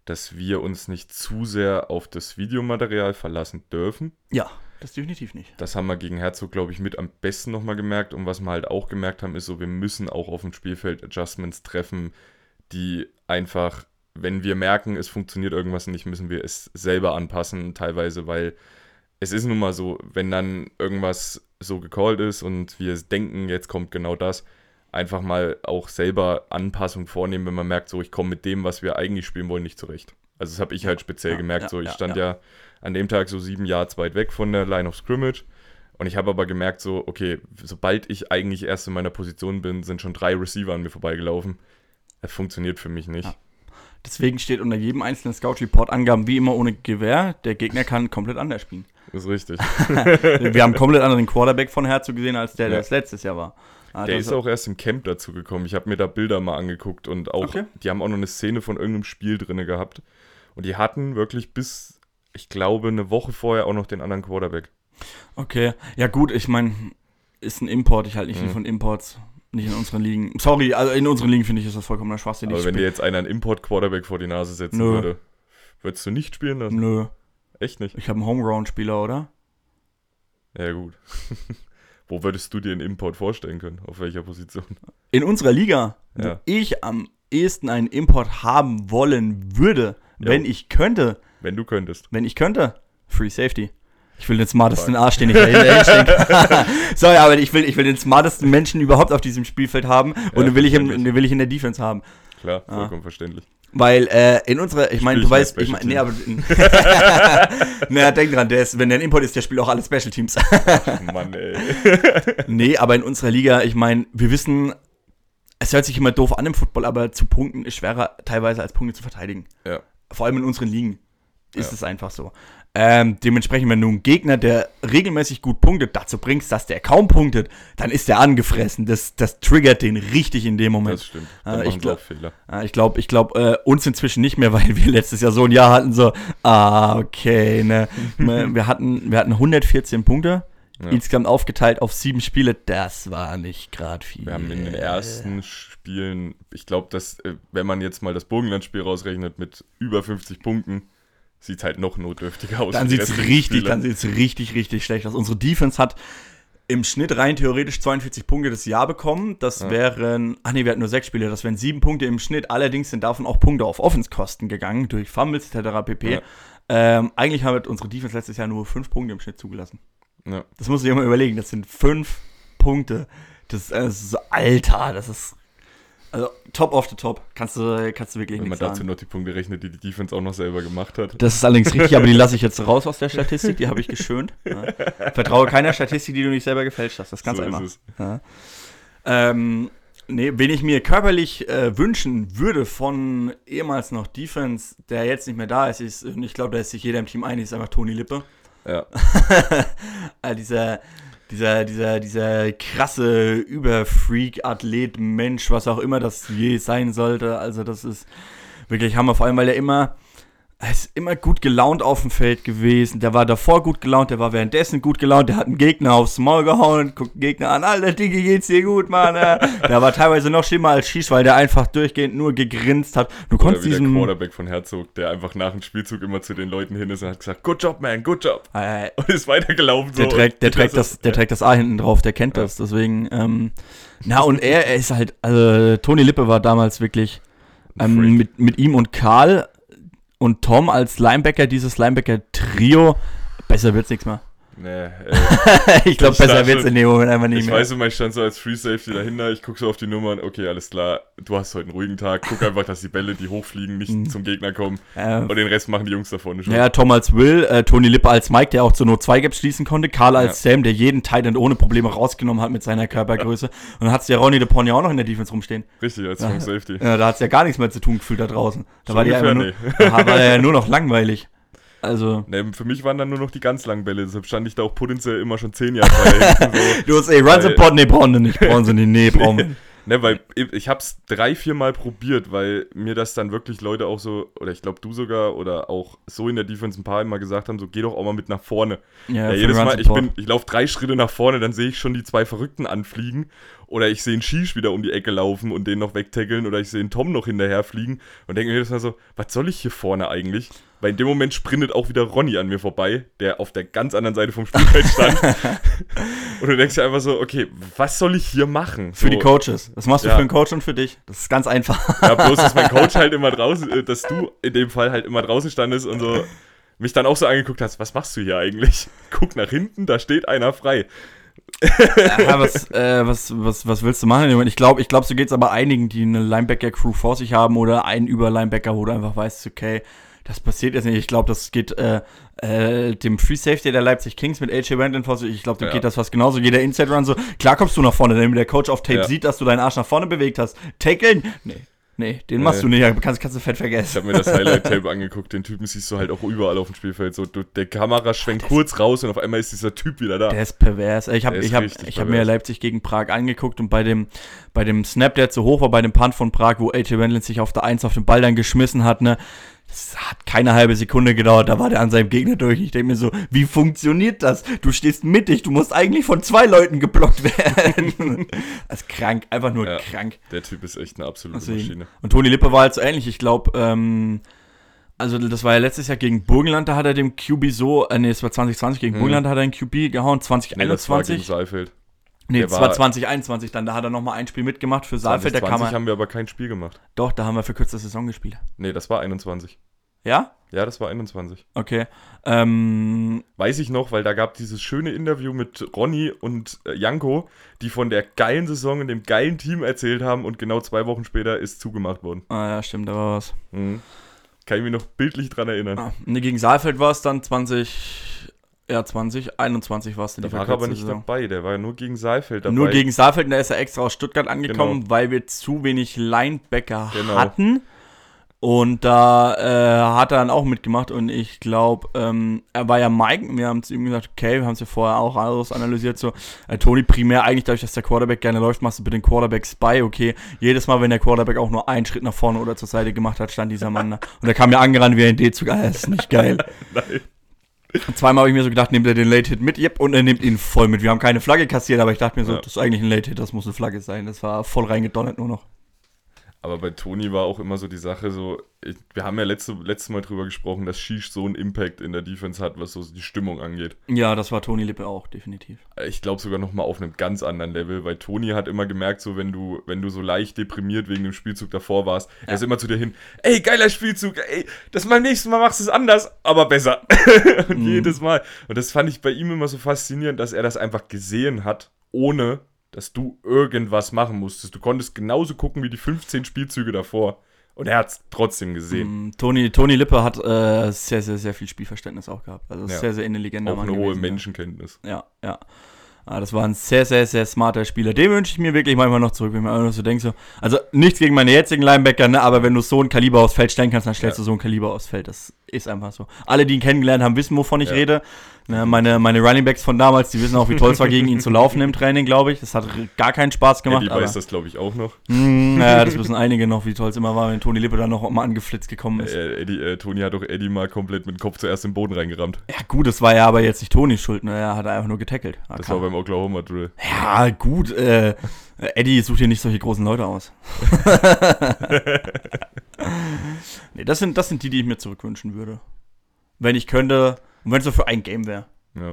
dass wir uns nicht zu sehr auf das Videomaterial verlassen dürfen. Ja, das definitiv nicht. Das haben wir gegen Herzog, glaube ich, mit am besten nochmal gemerkt. Und was wir halt auch gemerkt haben, ist so, wir müssen auch auf dem Spielfeld Adjustments treffen, die einfach, wenn wir merken, es funktioniert irgendwas nicht, müssen wir es selber anpassen, teilweise, weil es ist nun mal so, wenn dann irgendwas so gecallt ist und wir denken, jetzt kommt genau das, einfach mal auch selber Anpassung vornehmen, wenn man merkt, so ich komme mit dem, was wir eigentlich spielen wollen, nicht zurecht. Also das habe ich halt speziell Ja, gemerkt, ja, so ich stand ja. ja. an dem Tag so sieben Yards weit weg von der Line of Scrimmage und ich habe aber gemerkt, so okay, sobald ich eigentlich erst in meiner Position bin, sind schon drei Receiver an mir vorbeigelaufen. Das funktioniert für mich nicht. Deswegen steht unter jedem einzelnen Scout-Report Angaben wie immer ohne Gewehr. Der Gegner kann komplett anders spielen. Das ist richtig. Wir haben komplett anderen Quarterback von Herzog gesehen, als der, der Ja. es letztes Jahr war. Ah, Der ist auch erst im Camp dazu gekommen. Ich habe mir da Bilder mal angeguckt und auch, Okay. die haben auch noch eine Szene von irgendeinem Spiel drin gehabt. Und die hatten wirklich bis, ich glaube, eine Woche vorher auch noch den anderen Quarterback. Okay, ja gut, ich meine, ist ein Import, ich halte nicht viel Mhm. von Imports, nicht in unseren Ligen. Sorry, also in unseren Ligen finde ich, ist das vollkommener Schwachsinn. Aber wenn dir jetzt einer einen Import-Quarterback vor die Nase setzen Nö. würde, würdest du nicht spielen lassen? Nö, Echt nicht? ich habe einen Homeground-Spieler, oder? Ja, gut. Wo würdest du dir einen Import vorstellen können? Auf welcher Position? In unserer Liga, wo Ja. ich am ehesten einen Import haben wollen würde, Jo. wenn ich könnte, Wenn du könntest. wenn ich könnte, Free Safety. Ich will den smartesten Arsch, den ich dahinter hinstellen Sorry, aber ich will, ich will den smartesten Menschen überhaupt auf diesem Spielfeld haben und Ja, den, will ich im, den will ich in der Defense haben. Klar, vollkommen verständlich. Weil äh, in unserer, ich meine, du weißt, ich meine, nee, aber. naja, denk dran, der ist, wenn der ein Import ist, der spielt auch alle Special Teams. Mann, ey. nee, aber in unserer Liga, ich meine, wir wissen, es hört sich immer doof an im Football, aber zu punkten ist schwerer teilweise als Punkte zu verteidigen. Ja. Vor allem in unseren Ligen ist Ja. es einfach so. Ähm, dementsprechend, wenn du einen Gegner, der regelmäßig gut punktet, dazu bringst, dass der kaum punktet, dann ist der angefressen. Das, das triggert den richtig in dem Moment. Das stimmt. Ah, Da ich glaub- Fehler. Ja, ich glaube, ich glaube, äh, uns inzwischen nicht mehr, weil wir letztes Jahr so ein Jahr hatten, so, ah, okay, ne. wir, hatten, wir hatten 114 Punkte, Ja. insgesamt aufgeteilt auf sieben Spiele. Das war nicht gerade viel. Wir haben in den ersten Spielen, ich glaube, dass, äh, wenn man jetzt mal das Burgenland-Spiel rausrechnet mit über 50 Punkten, sieht es halt noch notdürftiger aus. Dann sieht es richtig, Spiele. dann sieht's richtig, richtig schlecht aus. Unsere Defense hat im Schnitt rein theoretisch 42 Punkte das Jahr bekommen. Das Ja. wären, ach nee, wir hatten nur sechs Spiele, das wären sieben Punkte im Schnitt. Allerdings sind davon auch Punkte auf Offenskosten gegangen, durch Fumbles etc. pp. Ja. Ähm, eigentlich hat unsere Defense letztes Jahr nur fünf Punkte im Schnitt zugelassen. Ja. Das muss ich immer überlegen, das sind fünf Punkte. Das, äh, das ist so, Alter, das ist, also top of the top. Kannst du, kannst du wirklich Wenn man nichts dazu sagen. noch die Punkte rechnet, die die Defense auch noch selber gemacht hat. Das ist allerdings richtig, aber die lasse ich jetzt raus aus der Statistik, die habe ich geschönt. Ja. Vertraue keiner Statistik, die du nicht selber gefälscht hast. Das ist ganz so einfach. Ja. Ähm, nee, wen ich mir körperlich äh, wünschen würde von ehemals noch Defense, der jetzt nicht mehr da ist, ist und ich glaube, da ist sich jeder im Team einig, ist einfach Toni Lippe. Ja. äh, dieser, dieser, dieser, dieser krasse Überfreak, Athlet, Mensch, was auch immer das je sein sollte. Also das ist wirklich Hammer, vor allem, weil er immer, er ist immer gut gelaunt auf dem Feld gewesen. Der war davor gut gelaunt, der war währenddessen gut gelaunt, der hat einen Gegner aufs Maul gehauen, guckt den Gegner an, Alter, Digi, geht's dir gut, Mann. äh?" der war teilweise noch schlimmer als Schieß, weil der einfach durchgehend nur gegrinst hat. Du Oder konntest wie der diesen... Quarterback von Herzog, der einfach nach dem Spielzug immer zu den Leuten hin ist und hat gesagt, good job, man, good job. Äh, Und ist weitergelaufen. Der so. trägt, der, trägt das das, der trägt das A hinten drauf, der kennt Ja. das. Deswegen, ähm, na und er, er ist halt, also Toni Lippe war damals wirklich ähm, mit, mit ihm und Karl und Tom als Linebacker, dieses Linebacker-Trio. Besser wird's nichts mehr. Nee, äh, ich glaube, Ich besser wird's schon, in dem Moment einfach nicht ich mehr. weiß immer, ich stand so als Free Safety dahinter, ich gucke so auf die Nummern, okay, alles klar, du hast heute einen ruhigen Tag, guck einfach, dass die Bälle, die hochfliegen, nicht Mhm. zum Gegner kommen äh, und den Rest machen die Jungs da vorne schon. ja, Tom als Will, äh, Toni Lippe als Mike, der auch zur Not zwei Gaps schließen konnte, Karl als Sam, der jeden Titan ohne Probleme rausgenommen hat mit seiner Körpergröße. Und dann hat's ja Ronny de Pony auch noch in der Defense rumstehen. Richtig, als Ja. Strong Safety. Ja, da hat's ja gar nichts mehr zu tun gefühlt da draußen. Da So war die einfach nur, da war der ja nur noch langweilig. Also, Nee, für mich waren dann nur noch die ganz langen Bälle, deshalb stand ich da auch potenziell immer schon zehn Jahre hinten, so. du hast, ey, run the Weil- pod, nee, brauchen sie nicht, brauchen sie nicht, nee, brauchen. Ne, weil ich- hab's drei, vier Mal probiert, weil mir das dann wirklich Leute auch so, oder ich glaube du sogar, oder auch so in der Defense ein paar immer gesagt haben, so geh doch auch mal mit nach vorne. Ja, Ja, jedes Mal, ich bin, ich laufe drei Schritte nach vorne, dann sehe ich schon die zwei Verrückten anfliegen. Oder ich sehe einen Shish wieder um die Ecke laufen und den noch wegtackeln. Oder ich sehe einen Tom noch hinterher fliegen und denke mir jedes Mal so, was soll ich hier vorne eigentlich? Weil in dem Moment sprintet auch wieder Ronny an mir vorbei, der auf der ganz anderen Seite vom Spielfeld stand. und du denkst dir einfach so, okay, was soll ich hier machen? Für so, die Coaches. Das machst du Ja. für einen Coach und für dich. Das ist ganz einfach. Ja, bloß, dass mein Coach halt immer draußen, äh, dass du in dem Fall halt immer draußen standest und so mich dann auch so angeguckt hast, was machst du hier eigentlich? Guck nach hinten, da steht einer frei. Ja, was, äh, was, was, was willst du machen? Ich glaube, ich glaub, so geht's aber einigen, die eine Linebacker-Crew vor sich haben oder einen Über-Linebacker, wo du einfach weißt, okay, das passiert jetzt nicht. Ich glaube, das geht äh, äh, dem Free Safety der Leipzig Kings mit AJ Randall vor sich. Ich glaube, da Ja. geht das fast genauso. Jeder Inside Run so, klar kommst du nach vorne, damit der Coach auf Tape Ja. sieht, dass du deinen Arsch nach vorne bewegt hast. Takeln? Nee. Nee, den machst Nee. du nicht, kannst, kannst du fett Ich vergessen. habe mir das Highlight-Tape angeguckt, den Typen siehst du halt auch überall auf dem Spielfeld. So, du, der Kamera schwenkt kurz raus und auf einmal ist dieser Typ wieder da. Der ist pervers. Ich habe ich hab, ich hab mir. Leipzig gegen Prag angeguckt und bei dem, bei dem Snap, der zu hoch war, bei dem Punt von Prag, wo AJ Wendland sich auf der 1 auf den Ball dann geschmissen hat, ne, das hat keine halbe Sekunde gedauert, da war der an seinem Gegner durch. Ich denke mir so, wie funktioniert das? Du stehst mittig, du musst eigentlich von zwei Leuten geblockt werden. das ist krank, einfach nur Ja. krank. Der Typ ist echt eine absolute Deswegen. Maschine. Und Toni Lippe war halt so ähnlich. Ich glaube, ähm, also das war ja letztes Jahr gegen Burgenland, da hat er dem QB so, äh, nee, es war 2020 gegen Mhm. Burgenland, da hat er einen QB gehauen, Nee, das war gegen 2021. Nee, Der das war- war 2021 dann. Da hat er nochmal ein Spiel mitgemacht für Saalfeld. Da kam 2020 er, haben wir aber kein Spiel gemacht. doch, da haben wir für kürzere Saison gespielt. Nee, das war 21. Ja? Ja, das war 21. Okay. Ähm, Weiß ich noch, weil da gab dieses schöne Interview mit Ronny und äh, Janko, die von der geilen Saison in dem geilen Team erzählt haben und genau zwei Wochen später ist zugemacht worden. ah, ja, stimmt, da war was. Mhm. Kann ich mich noch bildlich dran erinnern. Ah, nee, gegen Saalfeld war es dann 20, ja, 2021 war es dann Da die war er aber nicht Saison. dabei, der war nur gegen Saalfeld dabei. Nur gegen Saalfeld, und da ist er extra aus Stuttgart angekommen, Genau. weil wir zu wenig Linebacker Genau. hatten. Und da äh, hat er dann auch mitgemacht und ich glaube, ähm, er war ja Mike, wir haben zu ihm gesagt, okay, wir haben es ja vorher auch alles analysiert, so, äh, Toni primär eigentlich dadurch, dass der Quarterback gerne läuft, machst du bitte den Quarterback Spy, okay, jedes Mal, wenn der Quarterback auch nur einen Schritt nach vorne oder zur Seite gemacht hat, stand dieser Mann da. Und er kam mir angerannt wie ein D-Zug, ah, das ist nicht geil. Nein. Zweimal habe ich mir so gedacht, nimmt er den Late-Hit mit, yep, und er nimmt ihn voll mit. Wir haben keine Flagge kassiert, aber ich dachte mir so, Ja. das ist eigentlich ein Late-Hit, das muss eine Flagge sein. Das war voll reingedonnert nur noch. Aber bei Toni war auch immer so die Sache so, ich, wir haben ja letzte, letztes Mal drüber gesprochen, dass Shish so einen Impact in der Defense hat, was so die Stimmung angeht. Ja, das war Toni Lippe auch, definitiv. Ich glaube sogar noch mal auf einem ganz anderen Level, weil Toni hat immer gemerkt, so wenn du, wenn du so leicht deprimiert wegen dem Spielzug davor warst, er ist immer zu dir hin, ey, geiler Spielzug, ey, das beim nächsten Mal machst du es anders, aber besser. und Mhm. jedes Mal. Und das fand ich bei ihm immer so faszinierend, dass er das einfach gesehen hat, ohne dass du irgendwas machen musstest. Du konntest genauso gucken wie die 15 Spielzüge davor. Und er hat es trotzdem gesehen. Mm, Toni, Toni Lippe hat äh, sehr, sehr, sehr viel Spielverständnis auch gehabt. Also Ja. sehr, sehr intelligenter Auch Mann eine hohe gewesen. Menschenkenntnis. Ja, ja. Ah, das war ein sehr, sehr, sehr smarter Spieler. Den wünsche ich mir wirklich manchmal noch zurück, wenn man einfach so denkt, so, also nichts gegen meine jetzigen Linebacker, ne, aber wenn du so ein Kaliber aufs Feld stellen kannst, dann stellst Ja. du so ein Kaliber aufs Feld. Das ist einfach so. Alle, die ihn kennengelernt haben, wissen, wovon ich Ja. rede. Ne, meine, meine Runningbacks von damals, die wissen auch, wie toll es war, gegen ihn zu laufen im Training, glaube ich. Das hat gar keinen Spaß gemacht. Eddie aber, weiß das, glaube ich, auch noch. Mm, ja, das wissen einige noch, wie toll es immer war, wenn Toni Lippe dann noch mal angeflitzt gekommen ist. Äh, Eddie, äh, Toni hat doch Eddie mal komplett mit dem Kopf zuerst im Boden reingerammt. Ja, gut, das war ja aber jetzt nicht Tonis Schuld, ne? Er hat einfach nur getackelt. Ja, Das kann- war beim Oklahoma Drill. Ja, gut, äh, Eddie sucht hier nicht solche großen Leute aus. nee, das sind, das sind die, die ich mir zurückwünschen würde. Wenn ich könnte, und wenn es nur für ein Game wäre. Ja.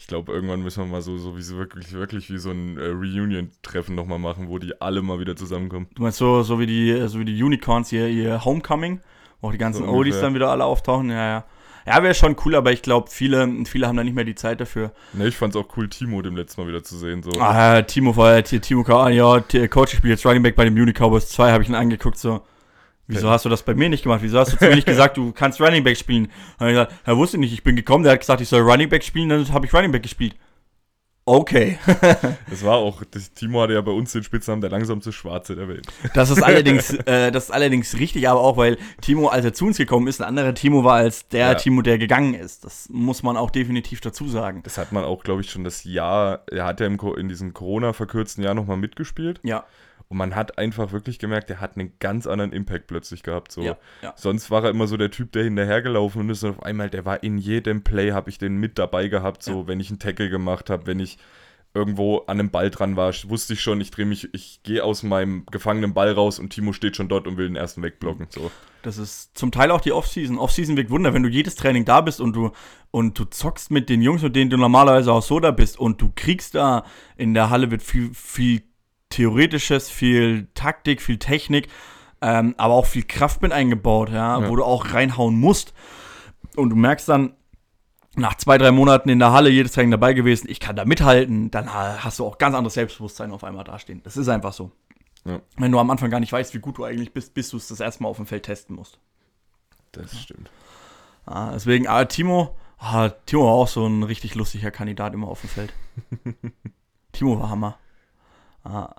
Ich glaube, irgendwann müssen wir mal so, so wie so wirklich, wirklich wie so ein äh, Reunion-Treffen nochmal machen, wo die alle mal wieder zusammenkommen. Du meinst so, so wie die, so wie die Unicorns hier, ihr Homecoming, wo auch die ganzen So Oldies ungefähr. dann wieder alle auftauchen. Ja, ja. Ja, wäre schon cool, aber ich glaube, viele, viele haben da nicht mehr die Zeit dafür. Ne, ich fand's auch cool, Timo dem letzten Mal wieder zu sehen. So. Ah, Timo war ja, Timo Ka- ja, T- Coach, ich spiele jetzt Running Back bei den Munich Cowboys 2, habe ich ihn angeguckt, so. Wieso hast du das bei mir nicht gemacht? Wieso hast du zu mir nicht gesagt, du kannst Running Back spielen? Dann ich gesagt, er wusste nicht, ich bin gekommen, der hat gesagt, ich soll Running Back spielen, dann habe ich Running Back gespielt. Okay. Das war auch, das, Timo hatte ja bei uns den Spitznamen der langsamste Schwarze der Welt. Das ist allerdings, äh, das ist allerdings richtig, aber auch, weil Timo, als er zu uns gekommen ist, ein anderer Timo war als der Ja. Timo, der gegangen ist. Das muss man auch definitiv dazu sagen. Das hat man auch, glaube ich, schon das Jahr, er hat ja im, in diesem Corona-verkürzten Jahr nochmal mitgespielt. Ja, Und man hat einfach wirklich gemerkt, er hat einen ganz anderen Impact plötzlich gehabt. So. ja, ja. Sonst war er immer so der Typ, der hinterhergelaufen und ist und auf einmal, der war in jedem Play, habe ich den mit dabei gehabt, so wenn ich einen Tackle gemacht habe, wenn ich irgendwo an einem Ball dran war, wusste ich schon, ich drehe mich, ich gehe aus meinem gefangenen Ball raus und Timo steht schon dort und will den ersten wegblocken. So. Das ist zum Teil auch die Offseason. Offseason wirkt Wunder, wenn du jedes Training da bist und du und du zockst mit den Jungs, mit denen du normalerweise auch so da bist und du kriegst da in der Halle wird viel, viel Theoretisches, viel Taktik, viel Technik, ähm, aber auch viel Kraft mit eingebaut, ja, Ja. wo du auch reinhauen musst. Und du merkst dann, nach zwei, drei Monaten in der Halle jedes Training dabei gewesen, ich kann da mithalten, dann ha- hast du auch ganz anderes Selbstbewusstsein auf einmal dastehen. Das ist einfach so. Ja. Wenn du am Anfang gar nicht weißt, wie gut du eigentlich bist, bis du es das erste Mal auf dem Feld testen musst. Das stimmt. Ah, deswegen, ah, Timo, ah, Timo war auch so ein richtig lustiger Kandidat immer auf dem Feld. Timo war Hammer. Ah,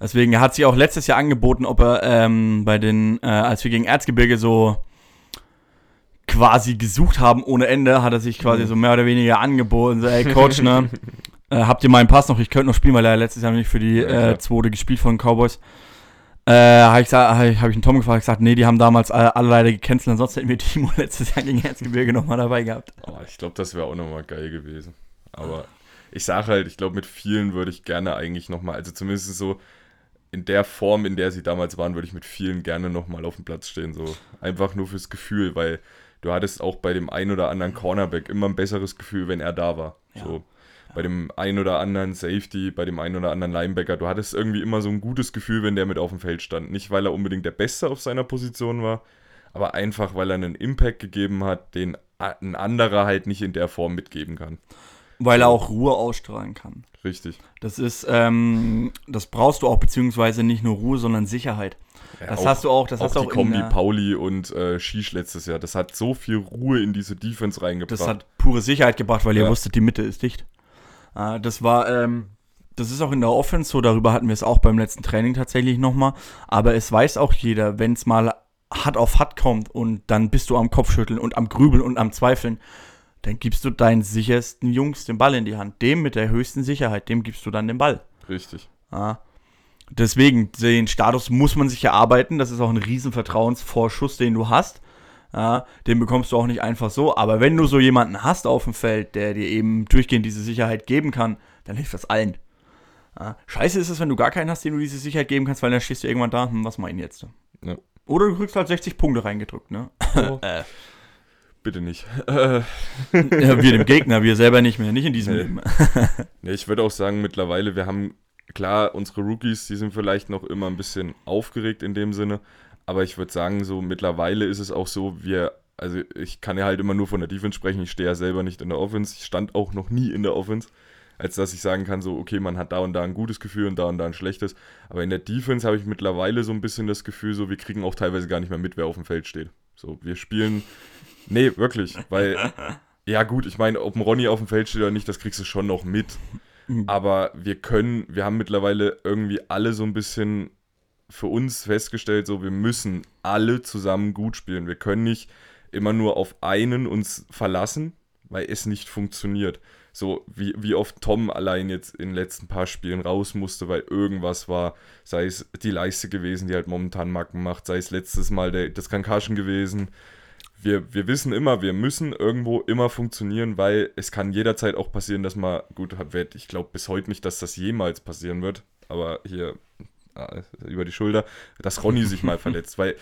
deswegen er hat sich auch letztes Jahr angeboten, ob er ähm, bei den, äh, als wir gegen Erzgebirge so quasi gesucht haben ohne Ende, hat er sich quasi so mehr oder weniger angeboten. So, ey Coach, ne? Äh, habt ihr meinen Pass noch? Ich könnte noch spielen, weil er letztes Jahr nicht für die Ja, äh, zweite gespielt von Cowboys. Äh, habe ich, hab ich, hab ich einen Tom gefragt, gesagt, nee, die haben damals alle, alle leider gecancelt, ansonsten hätten wir Timo letztes Jahr gegen Erzgebirge nochmal dabei gehabt. Aber ich glaube, das wäre auch nochmal geil gewesen. Aber ich sage halt, ich glaube, mit vielen würde ich gerne eigentlich nochmal, also zumindest so in der Form, in der sie damals waren, würde ich mit vielen gerne nochmal auf dem Platz stehen. So einfach nur fürs Gefühl, weil du hattest auch bei dem einen oder anderen Cornerback immer ein besseres Gefühl, wenn er da war. Ja. So. bei dem einen oder anderen Safety, bei dem einen oder anderen Linebacker. Du hattest irgendwie immer so ein gutes Gefühl, wenn der mit auf dem Feld stand. Nicht, weil er unbedingt der Beste auf seiner Position war, aber einfach, weil er einen Impact gegeben hat, den ein anderer halt nicht in der Form mitgeben kann. Weil er auch Ruhe ausstrahlen kann. Richtig. Das ist, ähm, das brauchst du auch, beziehungsweise nicht nur Ruhe, sondern Sicherheit. Ja, das auch- hast du auch, das auch hast du die auch Kombi in, der- Pauli und äh, Shish letztes Jahr. Das hat so viel Ruhe in diese Defense reingebracht. Das hat pure Sicherheit gebracht, weil ihr Ja. wusstet, die Mitte ist dicht. Äh, das war, ähm, das ist auch in der Offense so, darüber hatten wir es auch beim letzten Training tatsächlich nochmal. Aber es weiß auch jeder, wenn es mal hart auf hart kommt und dann bist du am Kopfschütteln und am Grübeln und am Zweifeln, dann gibst du deinen sichersten Jungs den Ball in die Hand. Dem mit der höchsten Sicherheit, dem gibst du dann den Ball. Richtig. Ja. Deswegen, den Status muss man sich erarbeiten. Das ist auch ein riesen Vertrauensvorschuss, den du hast. Ja, den bekommst du auch nicht einfach so. Aber wenn du so jemanden hast auf dem Feld, der dir eben durchgehend diese Sicherheit geben kann, dann hilft das allen. Ja, scheiße ist es, wenn du gar keinen hast, den du diese Sicherheit geben kannst, weil dann stehst du irgendwann da, hm, was denn jetzt? Ja. Oder du kriegst halt 60 Punkte reingedrückt, ne? Oh, äh, bitte nicht. Äh, ja, wir dem Gegner, wir selber nicht mehr, nicht in diesem Nee. Leben. Nee, ich würde auch sagen, mittlerweile, wir haben, klar, unsere Rookies, die sind vielleicht noch immer ein bisschen aufgeregt in dem Sinne, aber ich würde sagen, so mittlerweile ist es auch so, wir, also ich kann ja halt immer nur von der Defense sprechen, ich stehe ja selber nicht in der Offense, ich stand auch noch nie in der Offense, als dass ich sagen kann, so, okay, man hat da und da ein gutes Gefühl und da und da ein schlechtes, aber in der Defense habe ich mittlerweile so ein bisschen das Gefühl, so, wir kriegen auch teilweise gar nicht mehr mit, wer auf dem Feld steht. So, wir spielen, nee, wirklich, weil ja, gut, ich meine, ob ein Ronny auf dem Feld steht oder nicht, das kriegst du schon noch mit. Aber wir können, wir haben mittlerweile irgendwie alle so ein bisschen für uns festgestellt, so wir müssen alle zusammen gut spielen. Wir können nicht immer nur auf einen uns verlassen, weil es nicht funktioniert. So wie, wie oft Tom allein jetzt in den letzten paar Spielen raus musste, weil irgendwas war, sei es die Leiste gewesen, die halt momentan Macken macht, sei es letztes Mal der, das Concussion gewesen, wir, wir wissen immer, wir müssen irgendwo immer funktionieren, weil es kann jederzeit auch passieren, dass mal, gut, ich glaube bis heute nicht, dass das jemals passieren wird, aber hier ah, über die Schulter, dass Ronny sich mal verletzt, weil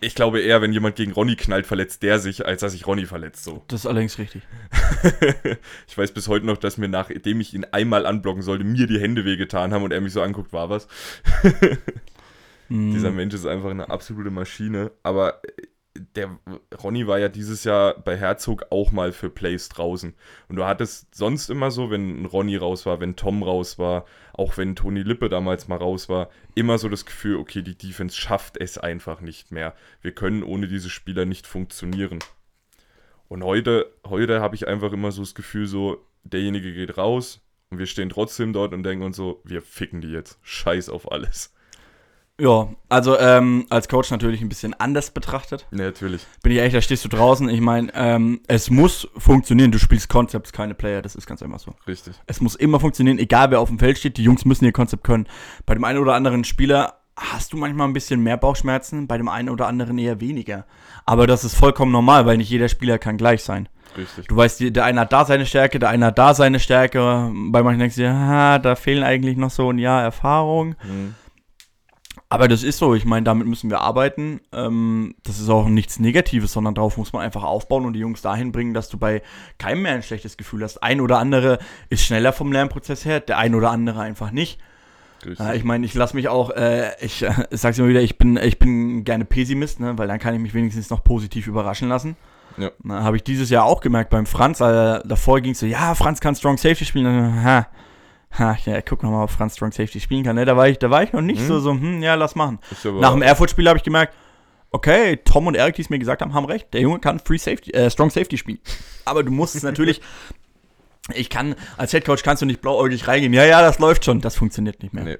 ich glaube eher, wenn jemand gegen Ronny knallt, verletzt der sich, als dass sich Ronny verletzt, so. Das ist allerdings richtig. ich weiß bis heute noch, dass mir nachdem ich ihn einmal anblocken sollte, mir die Hände wehgetan haben und er mich so anguckt, war was. Hm. Dieser Mensch ist einfach eine absolute Maschine. Aber der Ronny war ja dieses Jahr bei Herzog auch mal für Plays draußen. Und du hattest sonst immer so, wenn Ronny raus war, wenn Tom raus war, auch wenn Toni Lippe damals mal raus war, immer so das Gefühl, okay, die Defense schafft es einfach nicht mehr. Wir können ohne diese Spieler nicht funktionieren. Und heute, heute habe ich einfach immer so das Gefühl, so, derjenige geht raus und wir stehen trotzdem dort und denken uns so, wir ficken die jetzt. Scheiß auf alles. Ja, also ähm, als Coach natürlich ein bisschen anders betrachtet. Ja, natürlich. Bin ich ehrlich, da stehst du draußen. Ich meine, ähm, es muss funktionieren. Du spielst Concepts, keine Player. Das ist ganz einfach so. Richtig. Es muss immer funktionieren, egal wer auf dem Feld steht. Die Jungs müssen ihr Konzept können. Bei dem einen oder anderen Spieler hast du manchmal ein bisschen mehr Bauchschmerzen, bei dem einen oder anderen eher weniger. Aber das ist vollkommen normal, weil nicht jeder Spieler kann gleich sein. Richtig. Du weißt, der eine hat da seine Stärke, der eine hat da seine Stärke. Bei manchen denkst du dir, ah, da fehlen eigentlich noch so ein Jahr Erfahrung. Mhm. Aber das ist so, ich meine, damit müssen wir arbeiten. Ähm, das ist auch nichts Negatives, sondern darauf muss man einfach aufbauen und die Jungs dahin bringen, dass du bei keinem mehr ein schlechtes Gefühl hast. Ein oder andere ist schneller vom Lernprozess her, der ein oder andere einfach nicht. Ja, ich meine, ich lasse mich auch, äh, ich äh, sag's immer wieder, ich bin, ich bin gerne Pessimist, ne, weil dann kann ich mich wenigstens noch positiv überraschen lassen. Ja. Habe ich dieses Jahr auch gemerkt beim Franz, äh, davor ging es so, ja, Franz kann Strong Safety spielen. Dann, ha, ha, ja, guck noch mal, ob Franz Strong Safety spielen kann. Ne? Da, war ich, da war ich noch nicht Mhm. so, so, hm, ja, lass machen. Nach dem Erfurt-Spiel habe ich gemerkt, okay, Tom und Eric, die es mir gesagt haben, haben recht. Der Junge kann Free Safety, äh, Strong Safety spielen. Aber du musst es natürlich, ich kann, als Headcoach kannst du nicht blauäugig reingehen. Ja, ja, das läuft schon. Das funktioniert nicht mehr. Nee.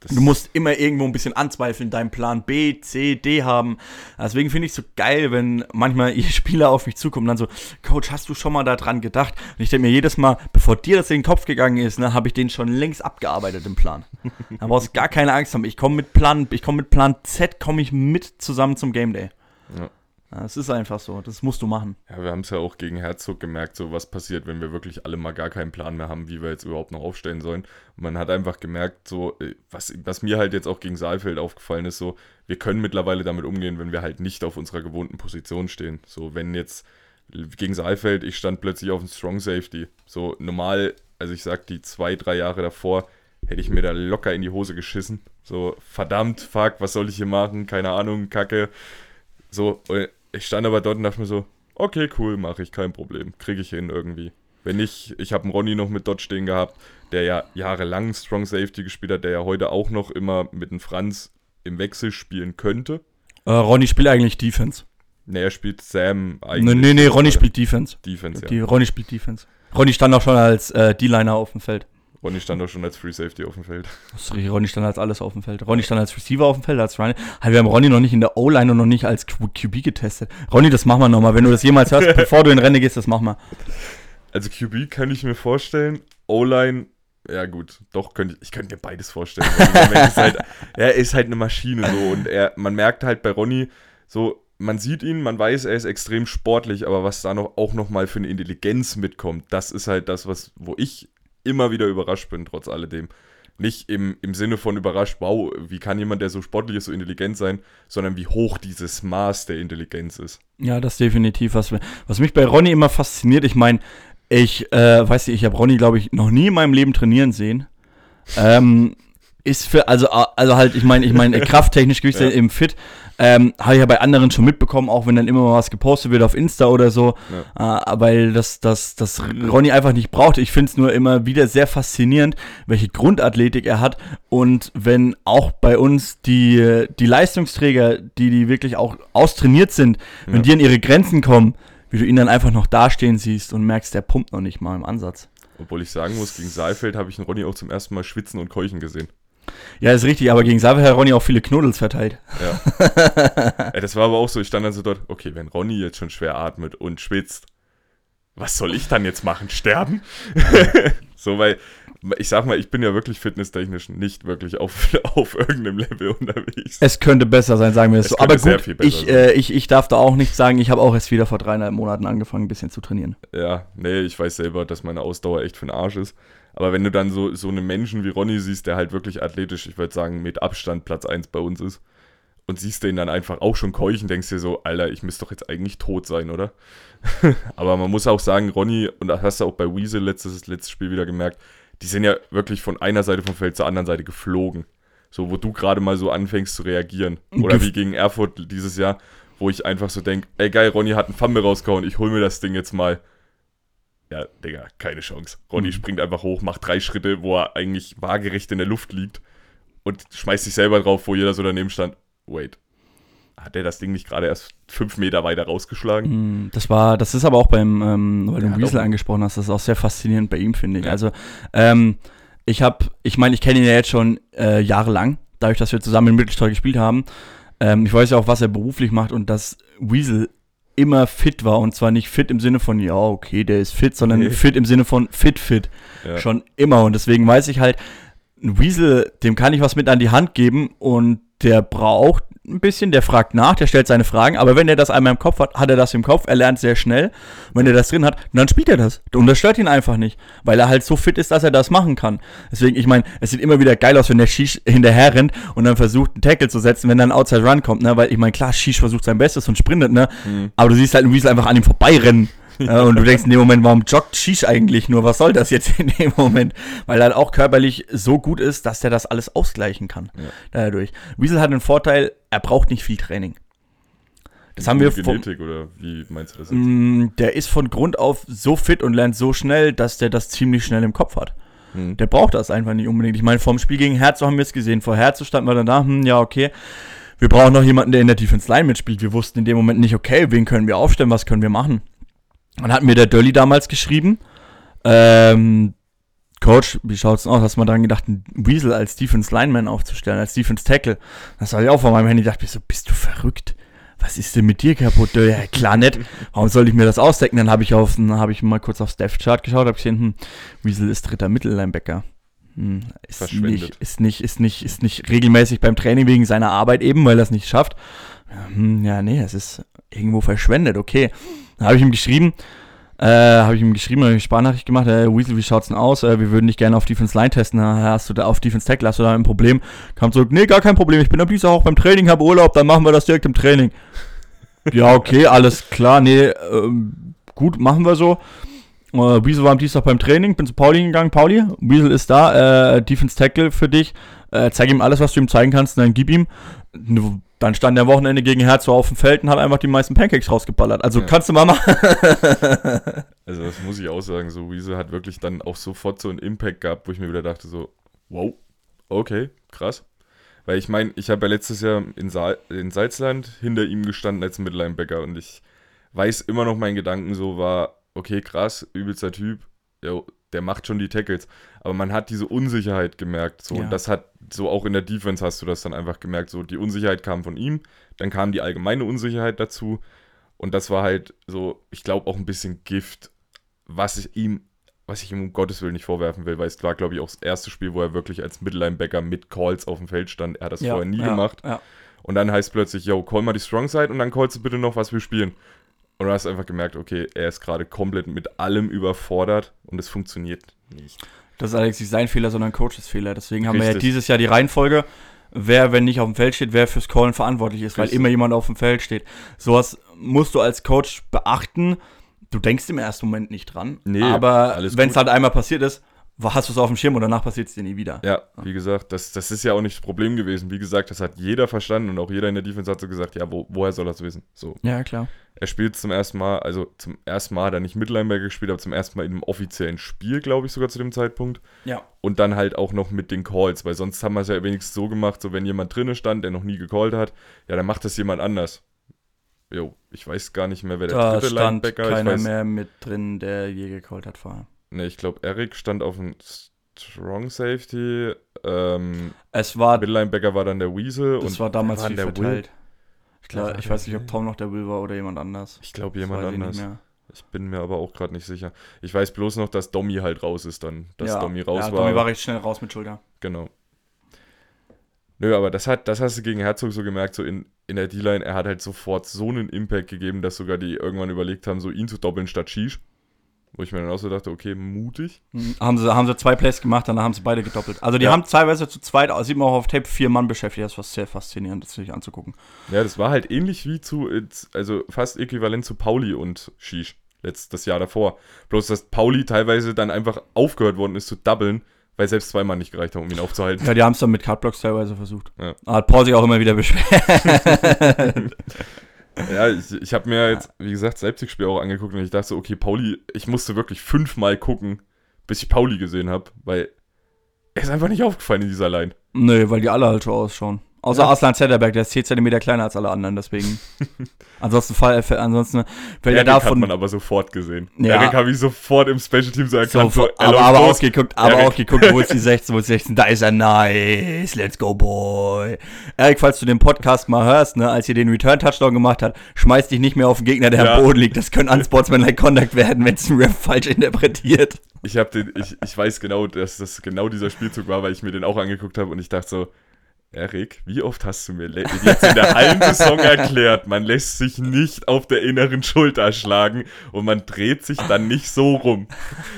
Das Du musst immer irgendwo ein bisschen anzweifeln, deinen Plan B, C, D haben. Deswegen finde ich es so geil, wenn manchmal ihr Spieler auf mich zukommen und dann so, Coach, hast du schon mal daran gedacht? Und ich denke mir jedes Mal, bevor dir das in den Kopf gegangen ist, ne, habe ich den schon längst abgearbeitet im Plan. Da brauchst du gar keine Angst haben. Ich komme mit Plan, ich komme mit Plan Z, komme ich mit zusammen zum Game Day. Ja. Das ist einfach so. Das musst du machen. Ja, wir haben es ja auch gegen Herzog gemerkt, so was passiert, wenn wir wirklich alle mal gar keinen Plan mehr haben, wie wir jetzt überhaupt noch aufstellen sollen. Man hat einfach gemerkt, so, äh, was, was mir halt jetzt auch gegen Saalfeld aufgefallen ist, so, wir können mittlerweile damit umgehen, wenn wir halt nicht auf unserer gewohnten Position stehen. So, wenn jetzt, gegen Saalfeld, ich stand plötzlich auf dem Strong Safety. So normal, also ich sag, die zwei, drei Jahre davor hätte ich mir da locker in die Hose geschissen. So, verdammt, fuck, was soll ich hier machen? Keine Ahnung, Kacke. So, ich stand aber dort und dachte mir so, okay, cool, mache ich, kein Problem. Kriege ich hin irgendwie. Wenn nicht, ich habe einen Ronny noch mit dort stehen gehabt, der ja jahrelang Strong Safety gespielt hat, der ja heute auch noch immer mit dem Franz im Wechsel spielen könnte. Äh, Ronny spielt eigentlich Defense. Nee, er spielt Sam eigentlich. Nee, nee, nee Ronny spielt Defense. Defense, ja. Die, Ronny spielt Defense. Ronny stand auch schon als äh, D-Liner auf dem Feld. Ronny stand auch schon als Free Safety auf dem Feld. Ronny stand als alles auf dem Feld. Ronny stand als Receiver auf dem Feld, als Running. wir haben Ronny noch nicht in der O-Line und noch nicht als QB getestet. Ronny, das machen wir nochmal. Wenn du das jemals hörst, bevor du in Rennen gehst, das machen wir. Also QB kann ich mir vorstellen. O-Line, ja gut, doch, könnte ich, ich könnte mir beides vorstellen. ist halt, er ist halt eine Maschine so und er, man merkt halt bei Ronny so, man sieht ihn, man weiß, er ist extrem sportlich, aber was da noch, auch nochmal für eine Intelligenz mitkommt, das ist halt das, was, wo ich immer wieder überrascht bin, trotz alledem. Nicht im, im Sinne von überrascht, wow, wie kann jemand, der so sportlich ist, so intelligent sein, sondern wie hoch dieses Maß der Intelligenz ist. Ja, das ist definitiv was. Was mich bei Ronny immer fasziniert, ich meine, ich äh, weiß nicht, ich habe Ronny, glaube ich, noch nie in meinem Leben trainieren sehen. Ähm, ist für, also, also halt, ich meine, ich meine, krafttechnisch gewicht ja. im Fit, ähm, habe ich ja bei anderen schon mitbekommen, auch wenn dann immer mal was gepostet wird auf Insta oder so, ja. äh, weil das, das, das Ronny einfach nicht braucht. Ich finde es nur immer wieder sehr faszinierend, welche Grundathletik er hat und wenn auch bei uns die, die Leistungsträger, die, die wirklich auch austrainiert sind, ja. wenn die an ihre Grenzen kommen, wie du ihn dann einfach noch dastehen siehst und merkst, der pumpt noch nicht mal im Ansatz. Obwohl ich sagen muss, gegen Saalfeld habe ich den Ronny auch zum ersten Mal schwitzen und keuchen gesehen. Ja, ist richtig, aber gegen Saalfeld hat Ronny auch viele Knuddels verteilt. Ja. das war aber auch so, ich stand dann so dort, okay, wenn Ronny jetzt schon schwer atmet und schwitzt, was soll ich dann jetzt machen? Sterben? so, weil ich sag mal, ich bin ja wirklich fitnesstechnisch nicht wirklich auf, auf irgendeinem Level unterwegs. Es könnte besser sein, sagen wir es so. Aber gut, ich, äh, ich, ich darf da auch nicht sagen, ich habe auch erst wieder vor dreieinhalb Monaten angefangen, ein bisschen zu trainieren. Ja, nee, ich weiß selber, dass meine Ausdauer echt für den Arsch ist. Aber wenn du dann so, so einen Menschen wie Ronny siehst, der halt wirklich athletisch, ich würde sagen, mit Abstand Platz 1 bei uns ist, und siehst den dann einfach auch schon keuchen, denkst dir so, Alter, ich müsste doch jetzt eigentlich tot sein, oder? Aber man muss auch sagen, Ronny, und das hast du auch bei Weasel letztes, letztes Spiel wieder gemerkt, die sind ja wirklich von einer Seite vom Feld zur anderen Seite geflogen. So, wo du gerade mal so anfängst zu reagieren. Oder wie gegen Erfurt dieses Jahr, wo ich einfach so denke, ey geil, Ronny hat einen Fumble rausgehauen, ich hol mir das Ding jetzt mal. Ja, Digga, keine Chance. Ronny mhm. springt einfach hoch, macht drei Schritte, wo er eigentlich waagerecht in der Luft liegt und schmeißt sich selber drauf, wo jeder so daneben stand. Wait, hat er das Ding nicht gerade erst fünf Meter weiter rausgeschlagen? Hm, das war, das ist aber auch beim, ähm, weil du Weasel angesprochen hast, das ist auch sehr faszinierend bei ihm, finde ich. Ja. Also, ähm, ich habe, ich meine, ich kenne ihn ja jetzt schon äh, jahrelang, dadurch, dass wir zusammen in Mittelsteuer gespielt haben. Ähm, ich weiß ja auch, was er beruflich macht und dass Weasel immer fit war und zwar nicht fit im Sinne von, ja, okay, der ist fit, sondern nee. fit im Sinne von fit, fit. Ja. Schon immer und deswegen weiß ich halt, ein Weasel, dem kann ich was mit an die Hand geben und der braucht ein bisschen, der fragt nach, der stellt seine Fragen, aber wenn er das einmal im Kopf hat, hat er das im Kopf, er lernt sehr schnell. Wenn er das drin hat, dann spielt er das. Und das stört ihn einfach nicht, weil er halt so fit ist, dass er das machen kann. Deswegen, ich meine, es sieht immer wieder geil aus, wenn der Shish hinterher rennt und dann versucht, einen Tackle zu setzen, wenn dann ein Outside Run kommt, ne, weil ich meine, klar, Shish versucht sein Bestes und sprintet, ne, mhm. aber du siehst halt einen Weasel einfach an ihm vorbeirennen. Ja, und du denkst in dem Moment, warum joggt Shish eigentlich nur? Was soll das jetzt in dem Moment? Weil er auch körperlich so gut ist, dass er das alles ausgleichen kann. Ja. Dadurch. Weasel hat einen Vorteil, er braucht nicht viel Training. Das haben wir Genetik vom, oder wie meinst du das jetzt? Mm, der ist von Grund auf so fit und lernt so schnell, dass der das ziemlich schnell im Kopf hat. Hm. Der braucht das einfach nicht unbedingt. Ich meine, vorm Spiel gegen Herzo haben wir es gesehen. Vor Herzo standen wir dann da, hm, ja, okay. Wir brauchen noch jemanden, der in der Defense Line mitspielt. Wir wussten in dem Moment nicht, okay, wen können wir aufstellen, was können wir machen. Dann hat mir der Dölli damals geschrieben, ähm, Coach, wie schaut's denn aus? Hast du mal daran gedacht, einen Weasel als Defense Lineman aufzustellen, als Defense Tackle? Das habe ich auch von meinem Handy gedacht, so, bist du verrückt? Was ist denn mit dir kaputt? Ja, klar nicht. Warum soll ich mir das ausdecken? Dann habe ich auf, habe ich mal kurz aufs Death Chart geschaut, habe gesehen, hm, Weasel ist dritter Mittellinebacker. Hm, ist nicht, ist nicht, ist nicht, ist nicht regelmäßig beim Training wegen seiner Arbeit eben, weil er es nicht schafft. Hm, ja, nee, es ist irgendwo verschwendet, okay. Dann habe ich ihm geschrieben, äh, habe ich ihm geschrieben, habe ich Sprachnachricht gemacht, äh, Weasel, wie schaut's denn aus? Äh, wir würden dich gerne auf Defense Line testen. Hast du da auf Defense Tackle, hast du da ein Problem? Kam zurück, nee, gar kein Problem. Ich bin am Dienstag auch beim Training, habe Urlaub, dann machen wir das direkt im Training. ja, okay, alles klar, nee, ähm, gut, machen wir so. Äh, Weasel war am Dienstag beim Training, bin zu Pauli gegangen. Pauli, Weasel ist da, äh, Defense Tackle für dich. Äh, zeig ihm alles, was du ihm zeigen kannst, dann gib ihm. Dann stand der Wochenende gegen Herzog auf dem Feld und hat einfach die meisten Pancakes rausgeballert. Also Ja. kannst du mal machen. Also das muss ich auch sagen, so Weasel hat wirklich dann auch sofort so einen Impact gehabt, wo ich mir wieder dachte so, wow, okay, krass. Weil ich meine, ich habe ja letztes Jahr in, Sa in Salzland hinter ihm gestanden als Mittellinebacker und ich weiß immer noch, mein Gedanken so war, okay, krass, übelster Typ, jo, der macht schon die Tackles. Aber man hat diese Unsicherheit gemerkt. So, Ja. Und das hat, so auch in der Defense hast du das dann einfach gemerkt. So, die Unsicherheit kam von ihm, dann kam die allgemeine Unsicherheit dazu. Und das war halt so, ich glaube, auch ein bisschen Gift, was ich ihm, was ich ihm um Gottes Willen nicht vorwerfen will, weil es war, glaube ich, auch das erste Spiel, wo er wirklich als Mittellinebacker mit Calls auf dem Feld stand. Er hat das vorher nie ja, gemacht. Ja. Und dann heißt plötzlich, yo, call mal die Strong Side und dann callst du bitte noch, was wir spielen. Und du hast einfach gemerkt, okay, er ist gerade komplett mit allem überfordert und es funktioniert nicht. Das ist allerdings nicht sein Fehler, sondern Coaches Fehler. Deswegen haben wir ja Richtig. dieses Jahr die Reihenfolge, wer, wenn nicht auf dem Feld steht, wer fürs Callen verantwortlich ist, weil Richtig. immer jemand auf dem Feld steht. Sowas musst du als Coach beachten. Du denkst im ersten Moment nicht dran. Nee, aber wenn es halt einmal passiert ist, hast du es auf dem Schirm und danach passiert es dir nie wieder. Ja, wie gesagt, das, das ist ja auch nicht das Problem gewesen. Wie gesagt, das hat jeder verstanden und auch jeder in der Defense hat so gesagt, ja, wo, woher soll es wissen? So, Ja, klar. er spielt zum ersten Mal, also zum ersten Mal hat er nicht Mittellinebacker gespielt, aber zum ersten Mal in einem offiziellen Spiel, glaube ich, sogar zu dem Zeitpunkt. Ja. Und dann halt auch noch mit den Calls, weil sonst haben wir es ja wenigstens so gemacht, so wenn jemand drinne stand, der noch nie gecallt hat, ja, dann macht das jemand anders. Jo, ich weiß gar nicht mehr, wer der Da dritte stand Linebacker ich keiner weiß, mehr mit drin, der je gecallt hat vorher. Ne, ich glaube, Eric stand auf dem Strong Safety, ähm, Es war, Mittellinebacker war dann der Weasel das und war damals viel der Will? verteilt. Ich, glaub, ich weiß nicht, ob Will? Tom noch der Will war oder jemand anders. ich glaube jemand anders. Ich bin mir aber auch gerade nicht sicher. Ich weiß bloß noch, dass Domi halt raus ist dann. Dass ja. Domi raus ja, war. Domi war recht schnell raus mit Schulter. Genau. Nö, aber das hat, das hast du gegen Herzog so gemerkt, so in, in der D-Line, er hat halt sofort so einen Impact gegeben, dass sogar die irgendwann überlegt haben, so ihn zu doppeln statt Shish. Wo ich mir dann auch so dachte, okay, mutig. Mhm. Haben sie, haben sie zwei Plays gemacht, danach haben sie beide gedoppelt. Also die Ja. haben teilweise zu zweit, sieht man auch auf Tape, vier Mann beschäftigt. Das war sehr faszinierend, das sich anzugucken. Ja, das war halt ähnlich wie zu, also fast äquivalent zu Pauli und Shish letztes Jahr davor. Bloß, dass Pauli teilweise dann einfach aufgehört worden ist zu doublen, weil selbst zwei Mann nicht gereicht haben, um ihn aufzuhalten. Ja, die haben es dann mit Cardblocks teilweise versucht. Ja. Hat Paul sich auch immer wieder beschwert. Ja, ich, ich habe mir jetzt, wie gesagt, das Leipzig-Spiel auch angeguckt und ich dachte so, okay, Pauli, ich musste wirklich fünfmal gucken, bis ich Pauli gesehen habe, weil er ist einfach nicht aufgefallen in dieser Line. Nö, weil die alle halt so ausschauen. Außer Ja. Aslan Zetterberg, der ist 10 cm kleiner als alle anderen, deswegen. ansonsten fall, fall- ansonsten fällt er Erik hat davon. man aber sofort gesehen. Ja. Erik habe ich sofort im Special Team so erkannt. So, So, aber, aber auch Musk. geguckt, aber Erik. auch geguckt, wo ist die 16, wo ist die 16, da ist er, nice, let's go, boy. Erik, falls du den Podcast mal hörst, ne, als ihr den Return-Touchdown gemacht habt, schmeiß dich nicht mehr auf den Gegner, der Ja. am Boden liegt. Das können unsportsmanlike Conduct werden, wenn es ein Ref falsch interpretiert. Ich habe den, ich, ich weiß genau, dass das genau dieser Spielzug war, weil ich mir den auch angeguckt habe und ich dachte so, Erik, wie oft hast du mir jetzt in der halben Saison erklärt, man lässt sich nicht auf der inneren Schulter schlagen und man dreht sich dann nicht so rum.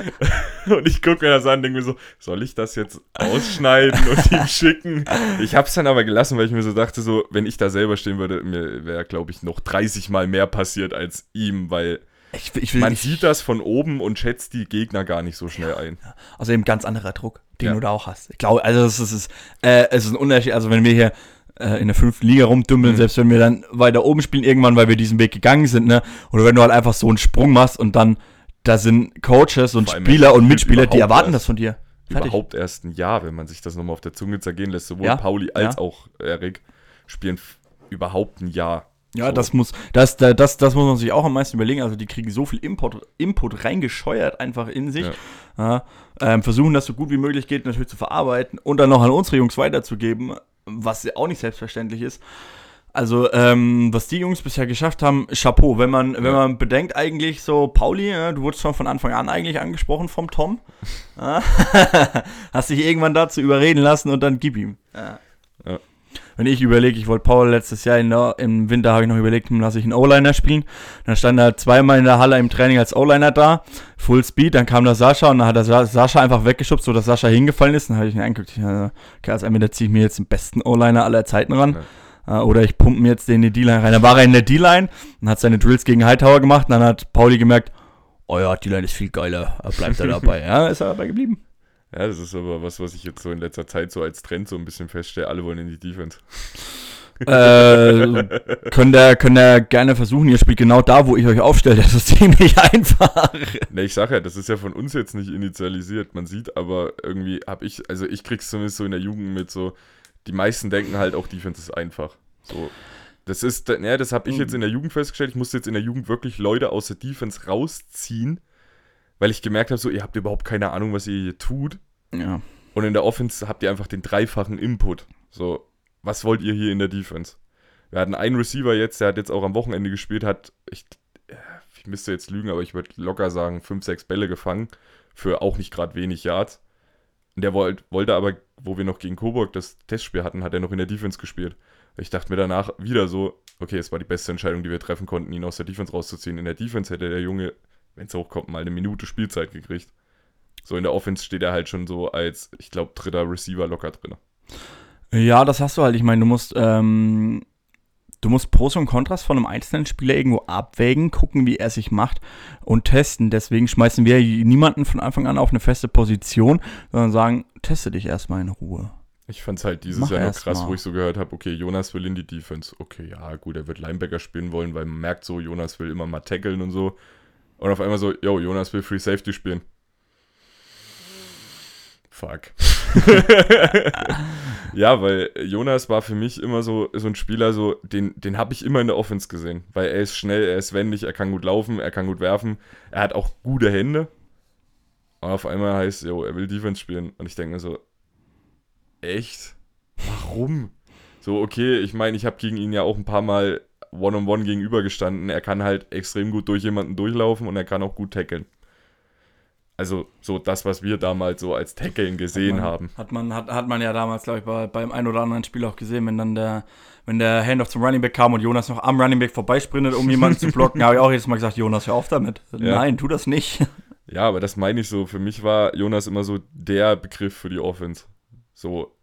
Und ich gucke mir das an und denke mir so, soll ich das jetzt ausschneiden und ihm schicken? Ich habe es dann aber gelassen, weil ich mir so dachte, so, wenn ich da selber stehen würde, mir wäre, glaube ich, noch 30 Mal mehr passiert als ihm, weil Ich, ich will, man ich, sieht das von oben und schätzt die Gegner gar nicht so schnell ein. also eben ganz anderer Druck, den Ja. du da auch hast. Ich glaube, also es ist, äh, es ist ein Unterschied, also wenn wir hier äh, in der fünften Liga rumdümmeln, Mhm. selbst wenn wir dann weiter oben spielen, irgendwann, weil wir diesen Weg gegangen sind, ne, oder wenn du halt einfach so einen Sprung machst und dann, da sind Coaches und Spieler und Mitspieler, die erwarten erst. das von dir. Fertig. Überhaupt erst ein Jahr, wenn man sich das nochmal auf der Zunge zergehen lässt. Sowohl Ja, Pauli als ja. auch Erik spielen überhaupt ein Jahr. Ja, So. das muss, das, da- das, das muss man sich auch am meisten überlegen. Also die kriegen so viel Input, Input reingescheuert einfach in sich. Ja. ähm, versuchen das so gut wie möglich geht natürlich zu verarbeiten und dann noch an unsere Jungs weiterzugeben, was ja auch nicht selbstverständlich ist. Also, ähm, was die Jungs bisher geschafft haben, Chapeau. Wenn man, wenn Ja. man bedenkt, eigentlich so, Pauli, ja, du wurdest schon von Anfang an eigentlich angesprochen vom Tom. Ja. Hast dich irgendwann dazu überreden lassen und dann gib ihm. Ja. Ja. Wenn ich überlege, ich wollte Paul letztes Jahr der, im Winter habe ich noch überlegt, lasse ich einen O-Liner spielen. Dann stand er zweimal in der Halle im Training als O-Liner da, Full Speed, dann kam der Sascha und dann hat Sa- Sascha einfach weggeschubst, sodass Sascha hingefallen ist. Dann habe ich ihn angeguckt, okay, also entweder ziehe ich mir jetzt den besten O-Liner aller Zeiten ran. Äh, oder ich pumpe mir jetzt den in die D-Line rein. Dann war er in der D-Line und hat seine Drills gegen Hightower gemacht. Und dann hat Pauli gemerkt, oh ja, die Line ist viel geiler, bleibt er dabei. ja, ist er dabei geblieben. Ja, das ist aber was, was ich jetzt so in letzter Zeit so als Trend so ein bisschen feststelle. Alle wollen in die Defense. äh, könnt, ihr, könnt ihr gerne versuchen, ihr spielt genau da, wo ich euch aufstelle. Das ist ziemlich einfach. Ne, ich sag ja, das ist ja von uns jetzt nicht initialisiert. Man sieht aber irgendwie, hab ich, also ich krieg's zumindest so in der Jugend mit so, die meisten denken halt auch, Defense ist einfach. So. Das ist, ne, das habe ich jetzt in der Jugend festgestellt. Ich musste jetzt in der Jugend wirklich Leute aus der Defense rausziehen, weil ich gemerkt habe, so, ihr habt überhaupt keine Ahnung, was ihr hier tut. Ja. Und in der Offense habt ihr einfach den dreifachen Input. So, was wollt ihr hier in der Defense? Wir hatten einen Receiver jetzt, der hat jetzt auch am Wochenende gespielt, hat, ich, ich müsste jetzt lügen, aber ich würde locker sagen, 5, 6 Bälle gefangen für auch nicht gerade wenig Yards. Und der wollt, wollte aber, wo wir noch gegen Coburg das Testspiel hatten, hat er noch in der Defense gespielt. Ich dachte mir danach wieder so, okay, es war die beste Entscheidung, die wir treffen konnten, ihn aus der Defense rauszuziehen. In der Defense hätte der Junge, wenn es hochkommt, mal eine Minute Spielzeit gekriegt. So in der Offense steht er halt schon so als, ich glaube, dritter Receiver locker drin. Ja, das hast du halt. Ich meine, du musst, ähm, du musst Pros und Kontras von einem einzelnen Spieler irgendwo abwägen, gucken, wie er sich macht und testen. Deswegen schmeißen wir niemanden von Anfang an auf eine feste Position, sondern sagen, teste dich erstmal in Ruhe. Ich fand es halt dieses Mach Jahr noch krass, mal. wo ich so gehört habe, okay, Jonas will in die Defense. Okay, ja, gut, er wird Linebacker spielen wollen, weil man merkt so, Jonas will immer mal tackeln und so. Und auf einmal so, yo, Jonas will Free Safety spielen. Fuck. ja, weil Jonas war für mich immer so, so ein Spieler, so, den, den habe ich immer in der Offense gesehen. Weil er ist schnell, er ist wendig, er kann gut laufen, er kann gut werfen, er hat auch gute Hände. Und auf einmal heißt, yo, er will Defense spielen. Und ich denke mir so, echt? Warum? So, okay, ich meine, ich habe gegen ihn ja auch ein paar Mal One-on-One gegenübergestanden. Er kann halt extrem gut durch jemanden durchlaufen und er kann auch gut tackeln. Also, so das, was wir damals so als Tackeln gesehen man, haben. Hat man, hat, hat man ja damals, glaube ich, bei, beim ein oder anderen Spiel auch gesehen, wenn dann der, wenn der Handoff zum Running Back kam und Jonas noch am Running Back vorbeisprintet, um jemanden zu blocken, habe ich auch jedes Mal gesagt, Jonas, hör auf damit. Ja. Nein, tu das nicht. Ja, aber das meine ich so. Für mich war Jonas immer so der Begriff für die Offense. So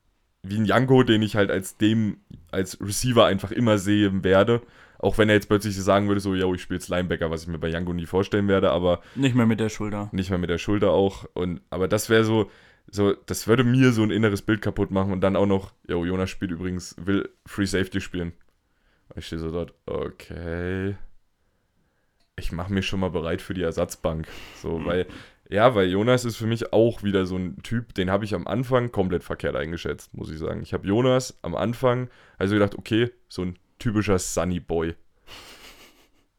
wie ein Janko, den ich halt als dem, als Receiver einfach immer sehen werde. Auch wenn er jetzt plötzlich sagen würde, so, ja, ich spiele jetzt Linebacker, was ich mir bei Janko nie vorstellen werde, aber Nicht mehr mit der Schulter. nicht mehr mit der Schulter auch. Und, aber das wäre so, so, das würde mir so ein inneres Bild kaputt machen und dann auch noch, jo, Jonas spielt übrigens, will Free Safety spielen. Ich stehe so dort, okay. Ich mache mich schon mal bereit für die Ersatzbank. So, weil, ja, weil Jonas ist für mich auch wieder so ein Typ, den habe ich am Anfang komplett verkehrt eingeschätzt, muss ich sagen. Ich habe Jonas am Anfang, also gedacht, okay, so ein typischer Sunny Boy.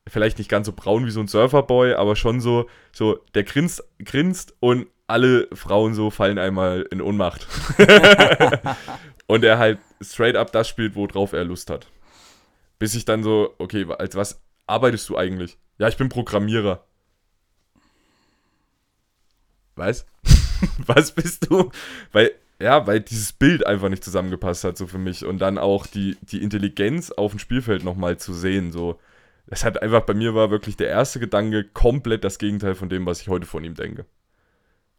Vielleicht nicht ganz so braun wie so ein Surferboy, aber schon so, so, der grinst, grinst und alle Frauen so fallen einmal in Ohnmacht. und er halt straight up das spielt, worauf er Lust hat. Bis ich dann so, okay, als was arbeitest du eigentlich? Ja, ich bin Programmierer. Was? was bist du? Weil, ja, weil dieses Bild einfach nicht zusammengepasst hat, so für mich. Und dann auch die, die Intelligenz auf dem Spielfeld nochmal zu sehen, so. Das hat einfach, bei mir war wirklich der erste Gedanke komplett das Gegenteil von dem, was ich heute von ihm denke.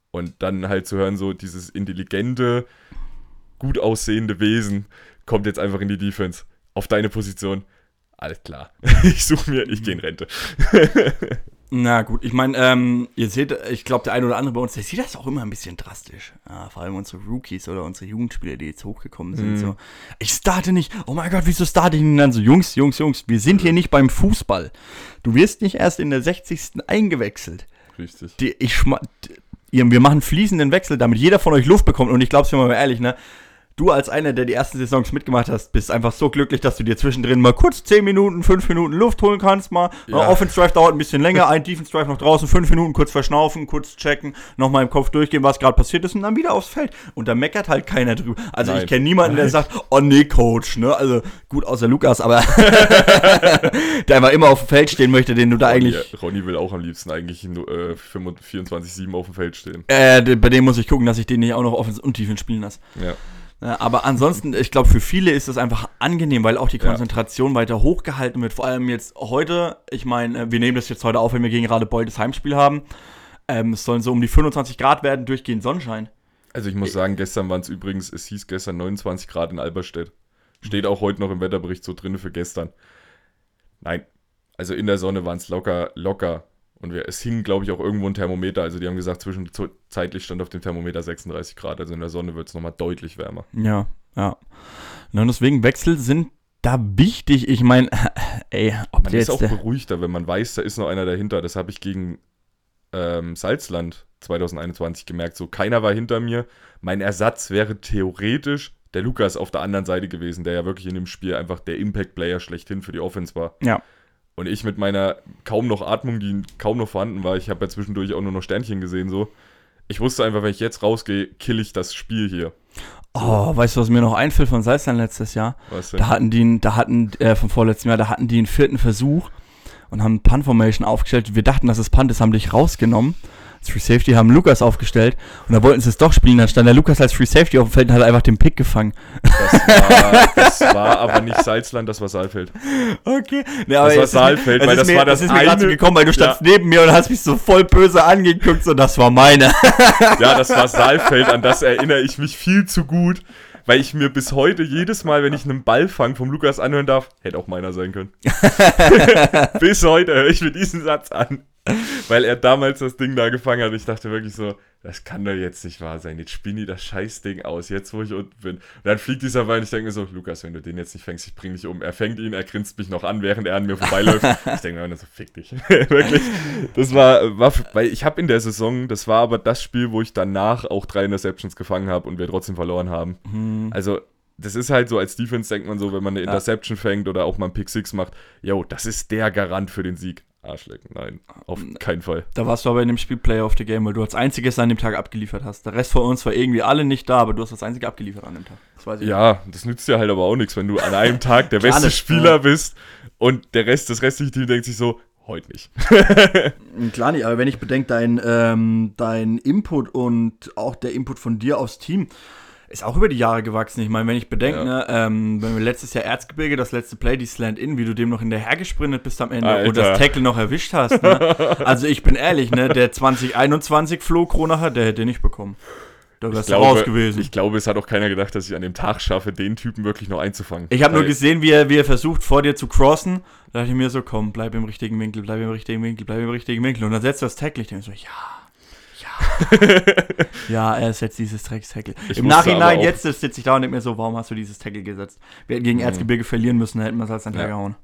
Und dann halt zu hören, so dieses intelligente, gut aussehende Wesen kommt jetzt einfach in die Defense. Auf deine Position. Alles klar. Ich suche mir, ich gehe in Rente. Na gut, ich meine, ähm, ihr seht, ich glaube, der eine oder andere bei uns, der sieht das auch immer ein bisschen drastisch. Ja, vor allem unsere Rookies oder unsere Jugendspieler, die jetzt hochgekommen sind. Mhm. So, ich starte nicht, oh mein Gott, wieso starte ich denn dann so? Jungs, Jungs, Jungs, wir sind hier nicht beim Fußball. Du wirst nicht erst in der 60. eingewechselt. Richtig. Die, ich schma wir machen fließenden Wechsel, damit jeder von euch Luft bekommt. Und ich glaube es mir mal ehrlich, ne? Du als einer, der die ersten Saisons mitgemacht hast, bist einfach so glücklich, dass du dir zwischendrin mal kurz 10 Minuten, 5 Minuten Luft holen kannst. Mal Ja. ja. Offense Drive dauert ein bisschen länger, ein Defense Drive noch draußen, 5 Minuten kurz verschnaufen, kurz checken, nochmal im Kopf durchgehen, was gerade passiert ist und dann wieder aufs Feld. Und da meckert halt keiner drüber. Also Nein. ich kenne niemanden, der sagt, oh nee, Coach, ne? Also gut, außer Lukas, aber der einfach immer auf dem Feld stehen möchte, den du da eigentlich. Ronny, Ronny will auch am liebsten eigentlich äh, 24-7 auf dem Feld stehen. Äh, bei dem muss ich gucken, dass ich den nicht auch noch Offense und Defense spielen lasse. Ja. Ja, aber ansonsten, ich glaube, für viele ist das einfach angenehm, weil auch die Ja. Konzentration weiter hochgehalten wird. Vor allem jetzt heute, ich meine, wir nehmen das jetzt heute auf, wenn wir gegen Radebeul das Heimspiel haben. Ähm, es sollen so um die 25 Grad werden, durchgehend Sonnenschein. Also ich muss sagen, gestern waren es übrigens, es hieß gestern 29 Grad in Alberstedt. Steht auch heute noch im Wetterbericht so drin für gestern. Nein, also in der Sonne waren es locker, locker Und wir, es hing, glaube ich, auch irgendwo ein Thermometer. Also die haben gesagt, zwischenzeitlich stand auf dem Thermometer 36 Grad. Also in der Sonne wird es nochmal deutlich wärmer. Ja, ja. Und deswegen Wechsel sind da wichtig. Ich meine, ey, ob man ist auch beruhigter, wenn man weiß, da ist noch einer dahinter. Das habe ich gegen ähm, Salzland 2021 gemerkt. So, keiner war hinter mir. Mein Ersatz wäre theoretisch der Lukas auf der anderen Seite gewesen, der ja wirklich in dem Spiel einfach der Impact-Player schlechthin für die Offense war. Ja. Und ich mit meiner kaum noch Atmung, die kaum noch vorhanden war, ich habe ja zwischendurch auch nur noch Sternchen gesehen, so. Ich wusste einfach, wenn ich jetzt rausgehe, kill ich das Spiel hier. Oh, weißt du, was mir noch einfällt von Salzland letztes Jahr? Was denn? Da hatten die, da hatten, äh, vom vorletzten Jahr, da hatten die einen vierten Versuch und haben Punt-Formation aufgestellt. Wir dachten, dass es Punt ist, haben dich rausgenommen als Free Safety, haben Lukas aufgestellt und da wollten sie es doch spielen. Dann stand der Lukas als Free Safety auf dem Feld und hat einfach den Pick gefangen. Das war, das war aber nicht Salzland, das war Saalfeld. Okay. Nee, das war Saalfeld, weil das mir, war das, das ist mir so gekommen, weil du standst ja. neben mir und hast mich so voll böse angeguckt und das war meine. Ja, das war Saalfeld, an das erinnere ich mich viel zu gut weil ich mir bis heute jedes Mal, wenn ich einen Ballfang vom Lukas anhören darf, hätte auch meiner sein können. bis heute höre ich mir diesen Satz an. Weil er damals das Ding da gefangen hat. Ich dachte wirklich so, das kann doch jetzt nicht wahr sein. Jetzt spinne ich das Scheißding aus, jetzt wo ich unten bin. Und dann fliegt dieser Ball und ich denke mir so, Lukas, wenn du den jetzt nicht fängst, ich bring dich um. Er fängt ihn, er grinst mich noch an, während er an mir vorbeiläuft. ich denke mir so, fick dich. wirklich. Das war, war weil ich habe in der Saison, das war aber das Spiel, wo ich danach auch drei Interceptions gefangen habe und wir trotzdem verloren haben. Mhm. Also das ist halt so, als Defense denkt man so, wenn man eine Interception ja. fängt oder auch mal einen Pick Six macht, yo, das ist der Garant für den Sieg. Arschlecken, nein, auf keinen Fall. Da warst du aber in dem Spiel Player of the Game, weil du als einziges an dem Tag abgeliefert hast. Der Rest von uns war irgendwie alle nicht da, aber du hast als einzige abgeliefert an dem Tag. Das ja, nicht. das nützt dir halt aber auch nichts, wenn du an einem Tag der beste Spieler bist und der Rest, das restliche Team denkt sich so, heute nicht. Klar nicht, aber wenn ich bedenke, dein, ähm, dein Input und auch der Input von dir aufs Team, ist auch über die Jahre gewachsen. Ich meine, wenn ich bedenke, ja. ne, ähm, wenn wir letztes Jahr Erzgebirge, das letzte Play, die Slant-In, wie du dem noch hinterher gesprintet bist am Ende Alter. und das Tackle noch erwischt hast. Ne? also ich bin ehrlich, ne, der 2021 Flo Kronacher, der hätte nicht bekommen. Da wärst du raus gewesen. Ich glaube, es hat auch keiner gedacht, dass ich an dem Tag schaffe, den Typen wirklich noch einzufangen. Ich habe nur gesehen, wie er, wie er versucht, vor dir zu crossen. Da dachte ich mir so, komm, bleib im richtigen Winkel, bleib im richtigen Winkel, bleib im richtigen Winkel. Und dann setzt du das Tackle. Ich denke so, ja ja, er setzt dieses Drecks-Tackle. Im Nachhinein, jetzt sitze ich da und denke mir so, warum hast du dieses Tackle gesetzt? Wir hätten gegen mhm. Erzgebirge verlieren müssen, hätten wir es als Anteil ja. gehauen.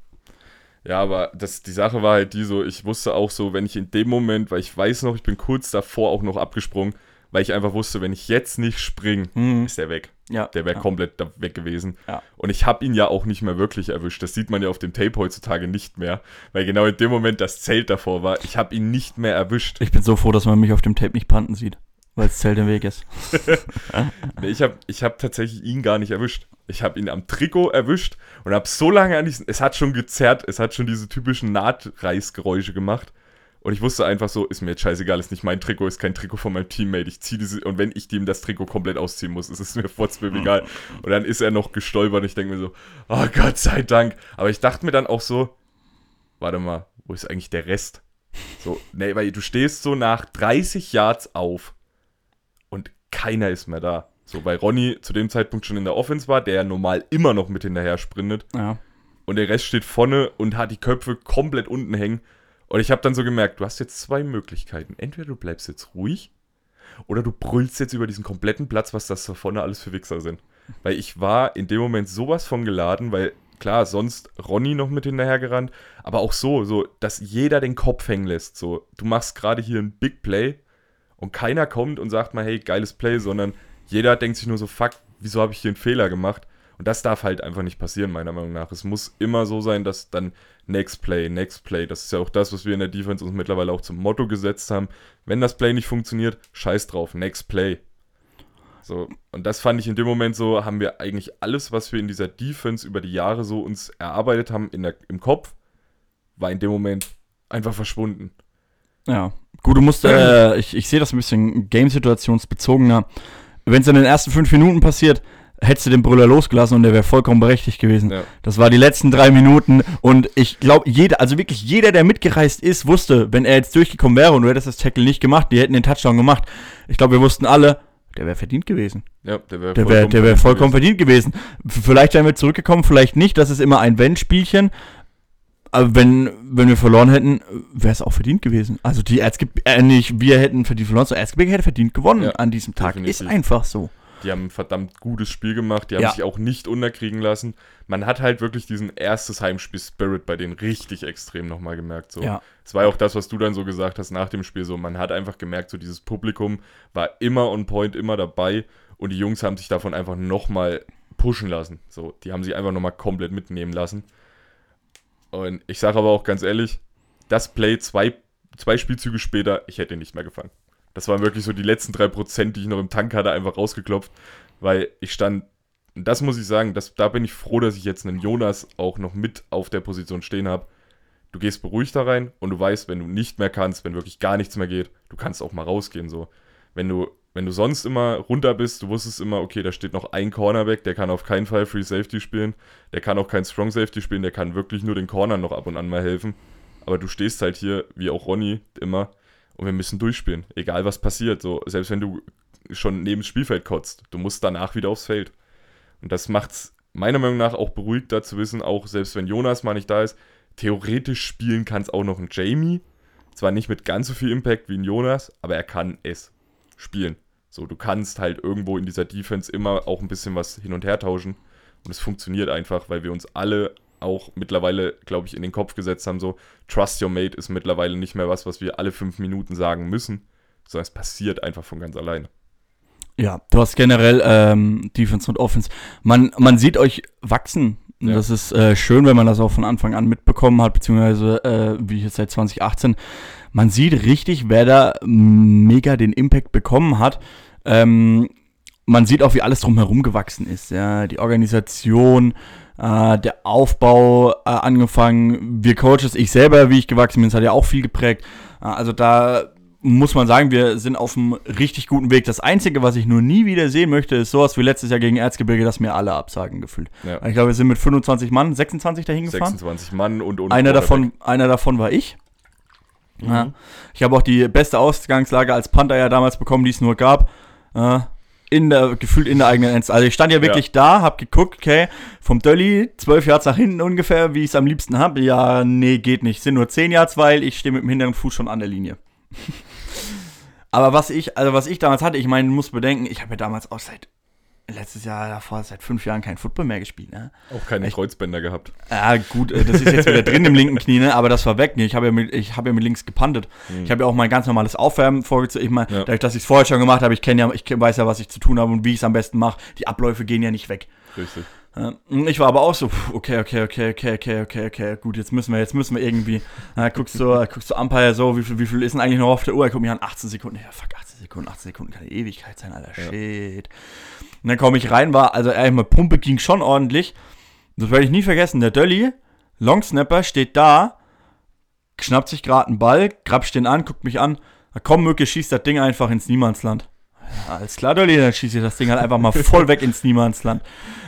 Ja, aber das, die Sache war halt die so, ich wusste auch so, wenn ich in dem Moment, weil ich weiß noch, ich bin kurz davor auch noch abgesprungen, weil ich einfach wusste, wenn ich jetzt nicht springe, mhm. ist er weg. Ja, der wäre ja. komplett weg gewesen. Ja. Und ich habe ihn ja auch nicht mehr wirklich erwischt. Das sieht man ja auf dem Tape heutzutage nicht mehr, weil genau in dem Moment das Zelt davor war. Ich habe ihn nicht mehr erwischt. Ich bin so froh, dass man mich auf dem Tape nicht panten sieht, weil das Zelt im Weg ist. nee, ich habe ich hab tatsächlich ihn gar nicht erwischt. Ich habe ihn am Trikot erwischt und habe so lange an diesen. Es hat schon gezerrt, es hat schon diese typischen Nahtreißgeräusche gemacht. Und ich wusste einfach so, ist mir jetzt scheißegal, ist nicht mein Trikot, ist kein Trikot von meinem Teammate. Ich ziehe diese, und wenn ich ihm das Trikot komplett ausziehen muss, ist es mir furzbeb egal. Und dann ist er noch gestolpert und ich denke mir so, oh Gott sei Dank. Aber ich dachte mir dann auch so, warte mal, wo ist eigentlich der Rest? So, nee, weil du stehst so nach 30 Yards auf und keiner ist mehr da. So, weil Ronny zu dem Zeitpunkt schon in der Offense war, der ja normal immer noch mit hinterher sprintet. Ja. Und der Rest steht vorne und hat die Köpfe komplett unten hängen. Und ich habe dann so gemerkt, du hast jetzt zwei Möglichkeiten. Entweder du bleibst jetzt ruhig oder du brüllst jetzt über diesen kompletten Platz, was das da vorne alles für Wichser sind. Weil ich war in dem Moment sowas von geladen, weil klar, sonst Ronny noch mit hinterher gerannt, aber auch so, so, dass jeder den Kopf hängen lässt. So, du machst gerade hier ein Big Play und keiner kommt und sagt mal, hey, geiles Play, sondern jeder denkt sich nur so, fuck, wieso habe ich hier einen Fehler gemacht? Und das darf halt einfach nicht passieren, meiner Meinung nach. Es muss immer so sein, dass dann Next Play, Next Play, das ist ja auch das, was wir in der Defense uns mittlerweile auch zum Motto gesetzt haben. Wenn das Play nicht funktioniert, scheiß drauf, Next Play. So, und das fand ich in dem Moment so, haben wir eigentlich alles, was wir in dieser Defense über die Jahre so uns erarbeitet haben in der, im Kopf, war in dem Moment einfach verschwunden. Ja, gut, du musst, äh, ich, ich sehe das ein bisschen game-situationsbezogener. Wenn es in den ersten fünf Minuten passiert, hättest du den Brüller losgelassen und der wäre vollkommen berechtigt gewesen. Ja. Das war die letzten drei Minuten und ich glaube, jeder, also wirklich jeder, der mitgereist ist, wusste, wenn er jetzt durchgekommen wäre und du hättest das Tackle nicht gemacht, die hätten den Touchdown gemacht. Ich glaube, wir wussten alle, der wäre verdient gewesen. Ja, der wäre vollkommen, wär, der wär vollkommen verdient gewesen. Vielleicht wären wir zurückgekommen, vielleicht nicht. Das ist immer ein Wenn-Spielchen. Aber wenn, wenn wir verloren hätten, wäre es auch verdient gewesen. Also die Erzgebirge, äh, nicht wir hätten verdient verloren, sondern Erzgebirge hätte verdient gewonnen Ja, an diesem Tag. definitiv. Ist einfach so. Die haben ein verdammt gutes Spiel gemacht, die haben Ja. sich auch nicht unterkriegen lassen. Man hat halt wirklich diesen erstes Heimspiel-Spirit bei denen richtig extrem nochmal gemerkt. So. Ja. Es war ja auch das, was du dann so gesagt hast nach dem Spiel. So, man hat einfach gemerkt, so dieses Publikum war immer on point, immer dabei und die Jungs haben sich davon einfach nochmal pushen lassen. So, die haben sich einfach nochmal komplett mitnehmen lassen. Und ich sage aber auch ganz ehrlich, das Play zwei, zwei Spielzüge später, ich hätte ihn nicht mehr gefangen. Das waren wirklich so die letzten drei Prozent, die ich noch im Tank hatte, einfach rausgeklopft, weil ich stand, das muss ich sagen, das, da bin ich froh, dass ich jetzt einen Jonas auch noch mit auf der Position stehen habe. Du gehst beruhigt da rein und du weißt, wenn du nicht mehr kannst, wenn wirklich gar nichts mehr geht, du kannst auch mal rausgehen. So. Wenn du, wenn du sonst immer runter bist, du wusstest immer, okay, da steht noch ein Cornerback, der kann auf keinen Fall Free Safety spielen, der kann auch kein Strong Safety spielen, der kann wirklich nur den Corner noch ab und an mal helfen. Aber du stehst halt hier, wie auch Ronny, immer, und wir müssen durchspielen. Egal was passiert. So, selbst wenn du schon neben das Spielfeld kotzt, du musst danach wieder aufs Feld. Und das macht's meiner Meinung nach auch beruhigter zu wissen, auch selbst wenn Jonas mal nicht da ist, theoretisch spielen kann es auch noch ein Jamie. Zwar nicht mit ganz so viel Impact wie ein Jonas, aber er kann es spielen. So, du kannst halt irgendwo in dieser Defense immer auch ein bisschen was hin und her tauschen. Und es funktioniert einfach, weil wir uns alle auch mittlerweile, glaube ich, in den Kopf gesetzt haben, so, Trust Your Mate ist mittlerweile nicht mehr was, was wir alle fünf Minuten sagen müssen, sondern es passiert einfach von ganz alleine. Ja, du hast generell ähm, Defense und Offense. Man, man sieht euch wachsen. Ja. Das ist äh, schön, wenn man das auch von Anfang an mitbekommen hat, beziehungsweise äh, wie jetzt seit 2018. Man sieht richtig, wer da mega den Impact bekommen hat. Ähm, man sieht auch, wie alles drumherum gewachsen ist. Ja, die Organisation, äh, der Aufbau äh, angefangen, wir Coaches, ich selber, wie ich gewachsen bin, das hat ja auch viel geprägt. Äh, also da muss man sagen, wir sind auf einem richtig guten Weg. Das Einzige, was ich nur nie wieder sehen möchte, ist sowas wie letztes Jahr gegen Erzgebirge, dass mir alle absagen gefühlt. Ja. Ich glaube, wir sind mit 25 Mann, 26 dahin gefahren. 26 Mann und, und Einer davon, einer davon war ich. Mhm. Ja. Ich habe auch die beste Ausgangslage als Panther ja damals bekommen, die es nur gab. Äh, in der, gefühlt in der eigenen Enz. Also ich stand ja wirklich da, hab geguckt, okay, vom Dölli, 12 Yards nach hinten ungefähr, wie ich es am liebsten habe. Ja, nee, geht nicht. Sind nur 10 Yards, weil ich stehe mit dem hinteren Fuß schon an der Linie. Aber was ich, also was ich damals hatte, ich meine, du musst bedenken, ich habe ja damals auch seit letztes Jahr davor, seit fünf Jahren kein Football mehr gespielt, ne? Auch keine Echt? Kreuzbänder gehabt. Ja, gut, äh, das ist jetzt wieder drin im linken Knie, ne? aber das war weg. Ne? Ich habe ja, mit- ich habe ja mit links gepantet. Ich habe ja auch mein ganz normales Aufwärmen vorgezogen. Ich meine, Ja. dadurch, dass ich es vorher schon gemacht habe, ich kenne ja, ich weiß ja, was ich zu tun habe und wie ich es am besten mache. Die Abläufe gehen ja nicht weg. Richtig. Und Ich war aber auch so, okay, okay, okay, okay, okay, okay, okay, gut, jetzt müssen wir, jetzt müssen wir irgendwie, na, guckst du, guckst du Umpire so, wie viel, wie viel ist denn eigentlich noch auf der Uhr? Er guckt mich an, 18 Sekunden, ja, fuck, 18 Sekunden, 18 Sekunden kann eine Ewigkeit sein, Alter, Ja. shit. Und dann komme ich rein, war, also ehrlich mal, Pumpe ging schon ordentlich. Das werde ich nie vergessen, der Dölli, Longsnapper, steht da, schnappt sich gerade einen Ball, grapscht den an, guckt mich an, na komm, Mücke, schießt das Ding einfach ins Niemandsland. Ja, alles klar, Dolly, dann schieße ich das Ding halt einfach mal voll weg ins Niemandsland.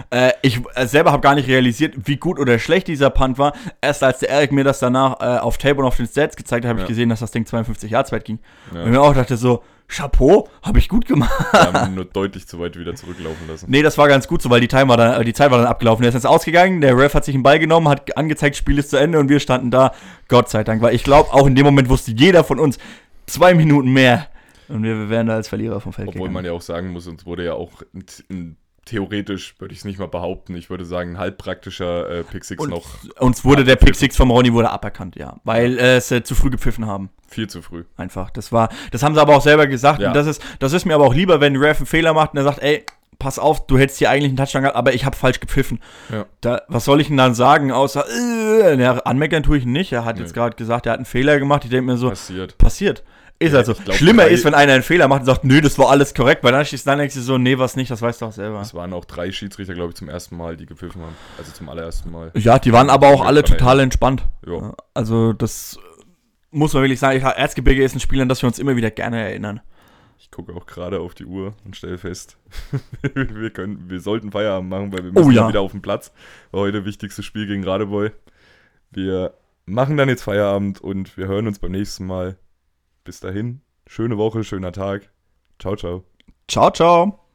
Äh, ich äh, selber habe gar nicht realisiert, wie gut oder schlecht dieser Punt war. Erst als der Eric mir das danach äh, auf Tape und auf den Stats gezeigt hat, habe Ja. ich gesehen, dass das Ding 52 Yards weit ging. Ja. Und ich mir auch dachte so, Chapeau, habe ich gut gemacht. Wir haben ihn nur deutlich zu weit wieder zurücklaufen lassen. Nee, das war ganz gut so, weil die, Time war dann, äh, die Zeit war dann abgelaufen. Der ist jetzt ausgegangen, der Ref hat sich einen Ball genommen, hat angezeigt, Spiel ist zu Ende und wir standen da, Gott sei Dank. Weil ich glaube, auch in dem Moment wusste jeder von uns, zwei Minuten mehr und wir, wir wären da als Verlierer vom Feld Obwohl gegangen. man ja auch sagen muss, uns wurde ja auch ein, theoretisch, würde ich es nicht mal behaupten, ich würde sagen, ein halbpraktischer äh, Pick Six Und noch uns wurde der Pick Six vom Ronny wurde aberkannt, ja. Weil äh, es äh, zu früh gepfiffen haben. viel zu früh. Einfach. Das war, das haben sie aber auch selber gesagt. Ja. Und das ist, das ist mir aber auch lieber, wenn ein Ref einen Fehler macht und er sagt, ey, pass auf, du hättest hier eigentlich einen Touchdown gehabt, aber ich habe falsch gepfiffen. Ja. Da, was soll ich denn dann sagen, außer, äh, ja, anmeckern tue ich ihn nicht. Er hat Nee. jetzt gerade gesagt, er hat einen Fehler gemacht. Ich denke mir so, Passiert. passiert. Ist also. glaub, Schlimmer drei- ist, wenn einer einen Fehler macht und sagt, nö, das war alles korrekt, weil dann schießt dann denkst du so, nee, was nicht, das weißt du auch selber. Es waren auch drei Schiedsrichter, glaube ich, zum ersten Mal, die gepfiffen haben. Also zum allerersten Mal. Ja, die waren aber auch alle total entspannt. Jo. Also das muss man wirklich sagen. Erzgebirge ist ein Spiel, an das wir uns immer wieder gerne erinnern. Ich gucke auch gerade auf die Uhr und stelle fest, wir, können, wir sollten Feierabend machen, weil wir müssen Oh ja. wieder auf den Platz. War heute wichtigstes Spiel gegen Radebeul. Wir machen dann jetzt Feierabend und wir hören uns beim nächsten Mal. Bis dahin, schöne Woche, schöner Tag. Ciao, ciao. Ciao, ciao.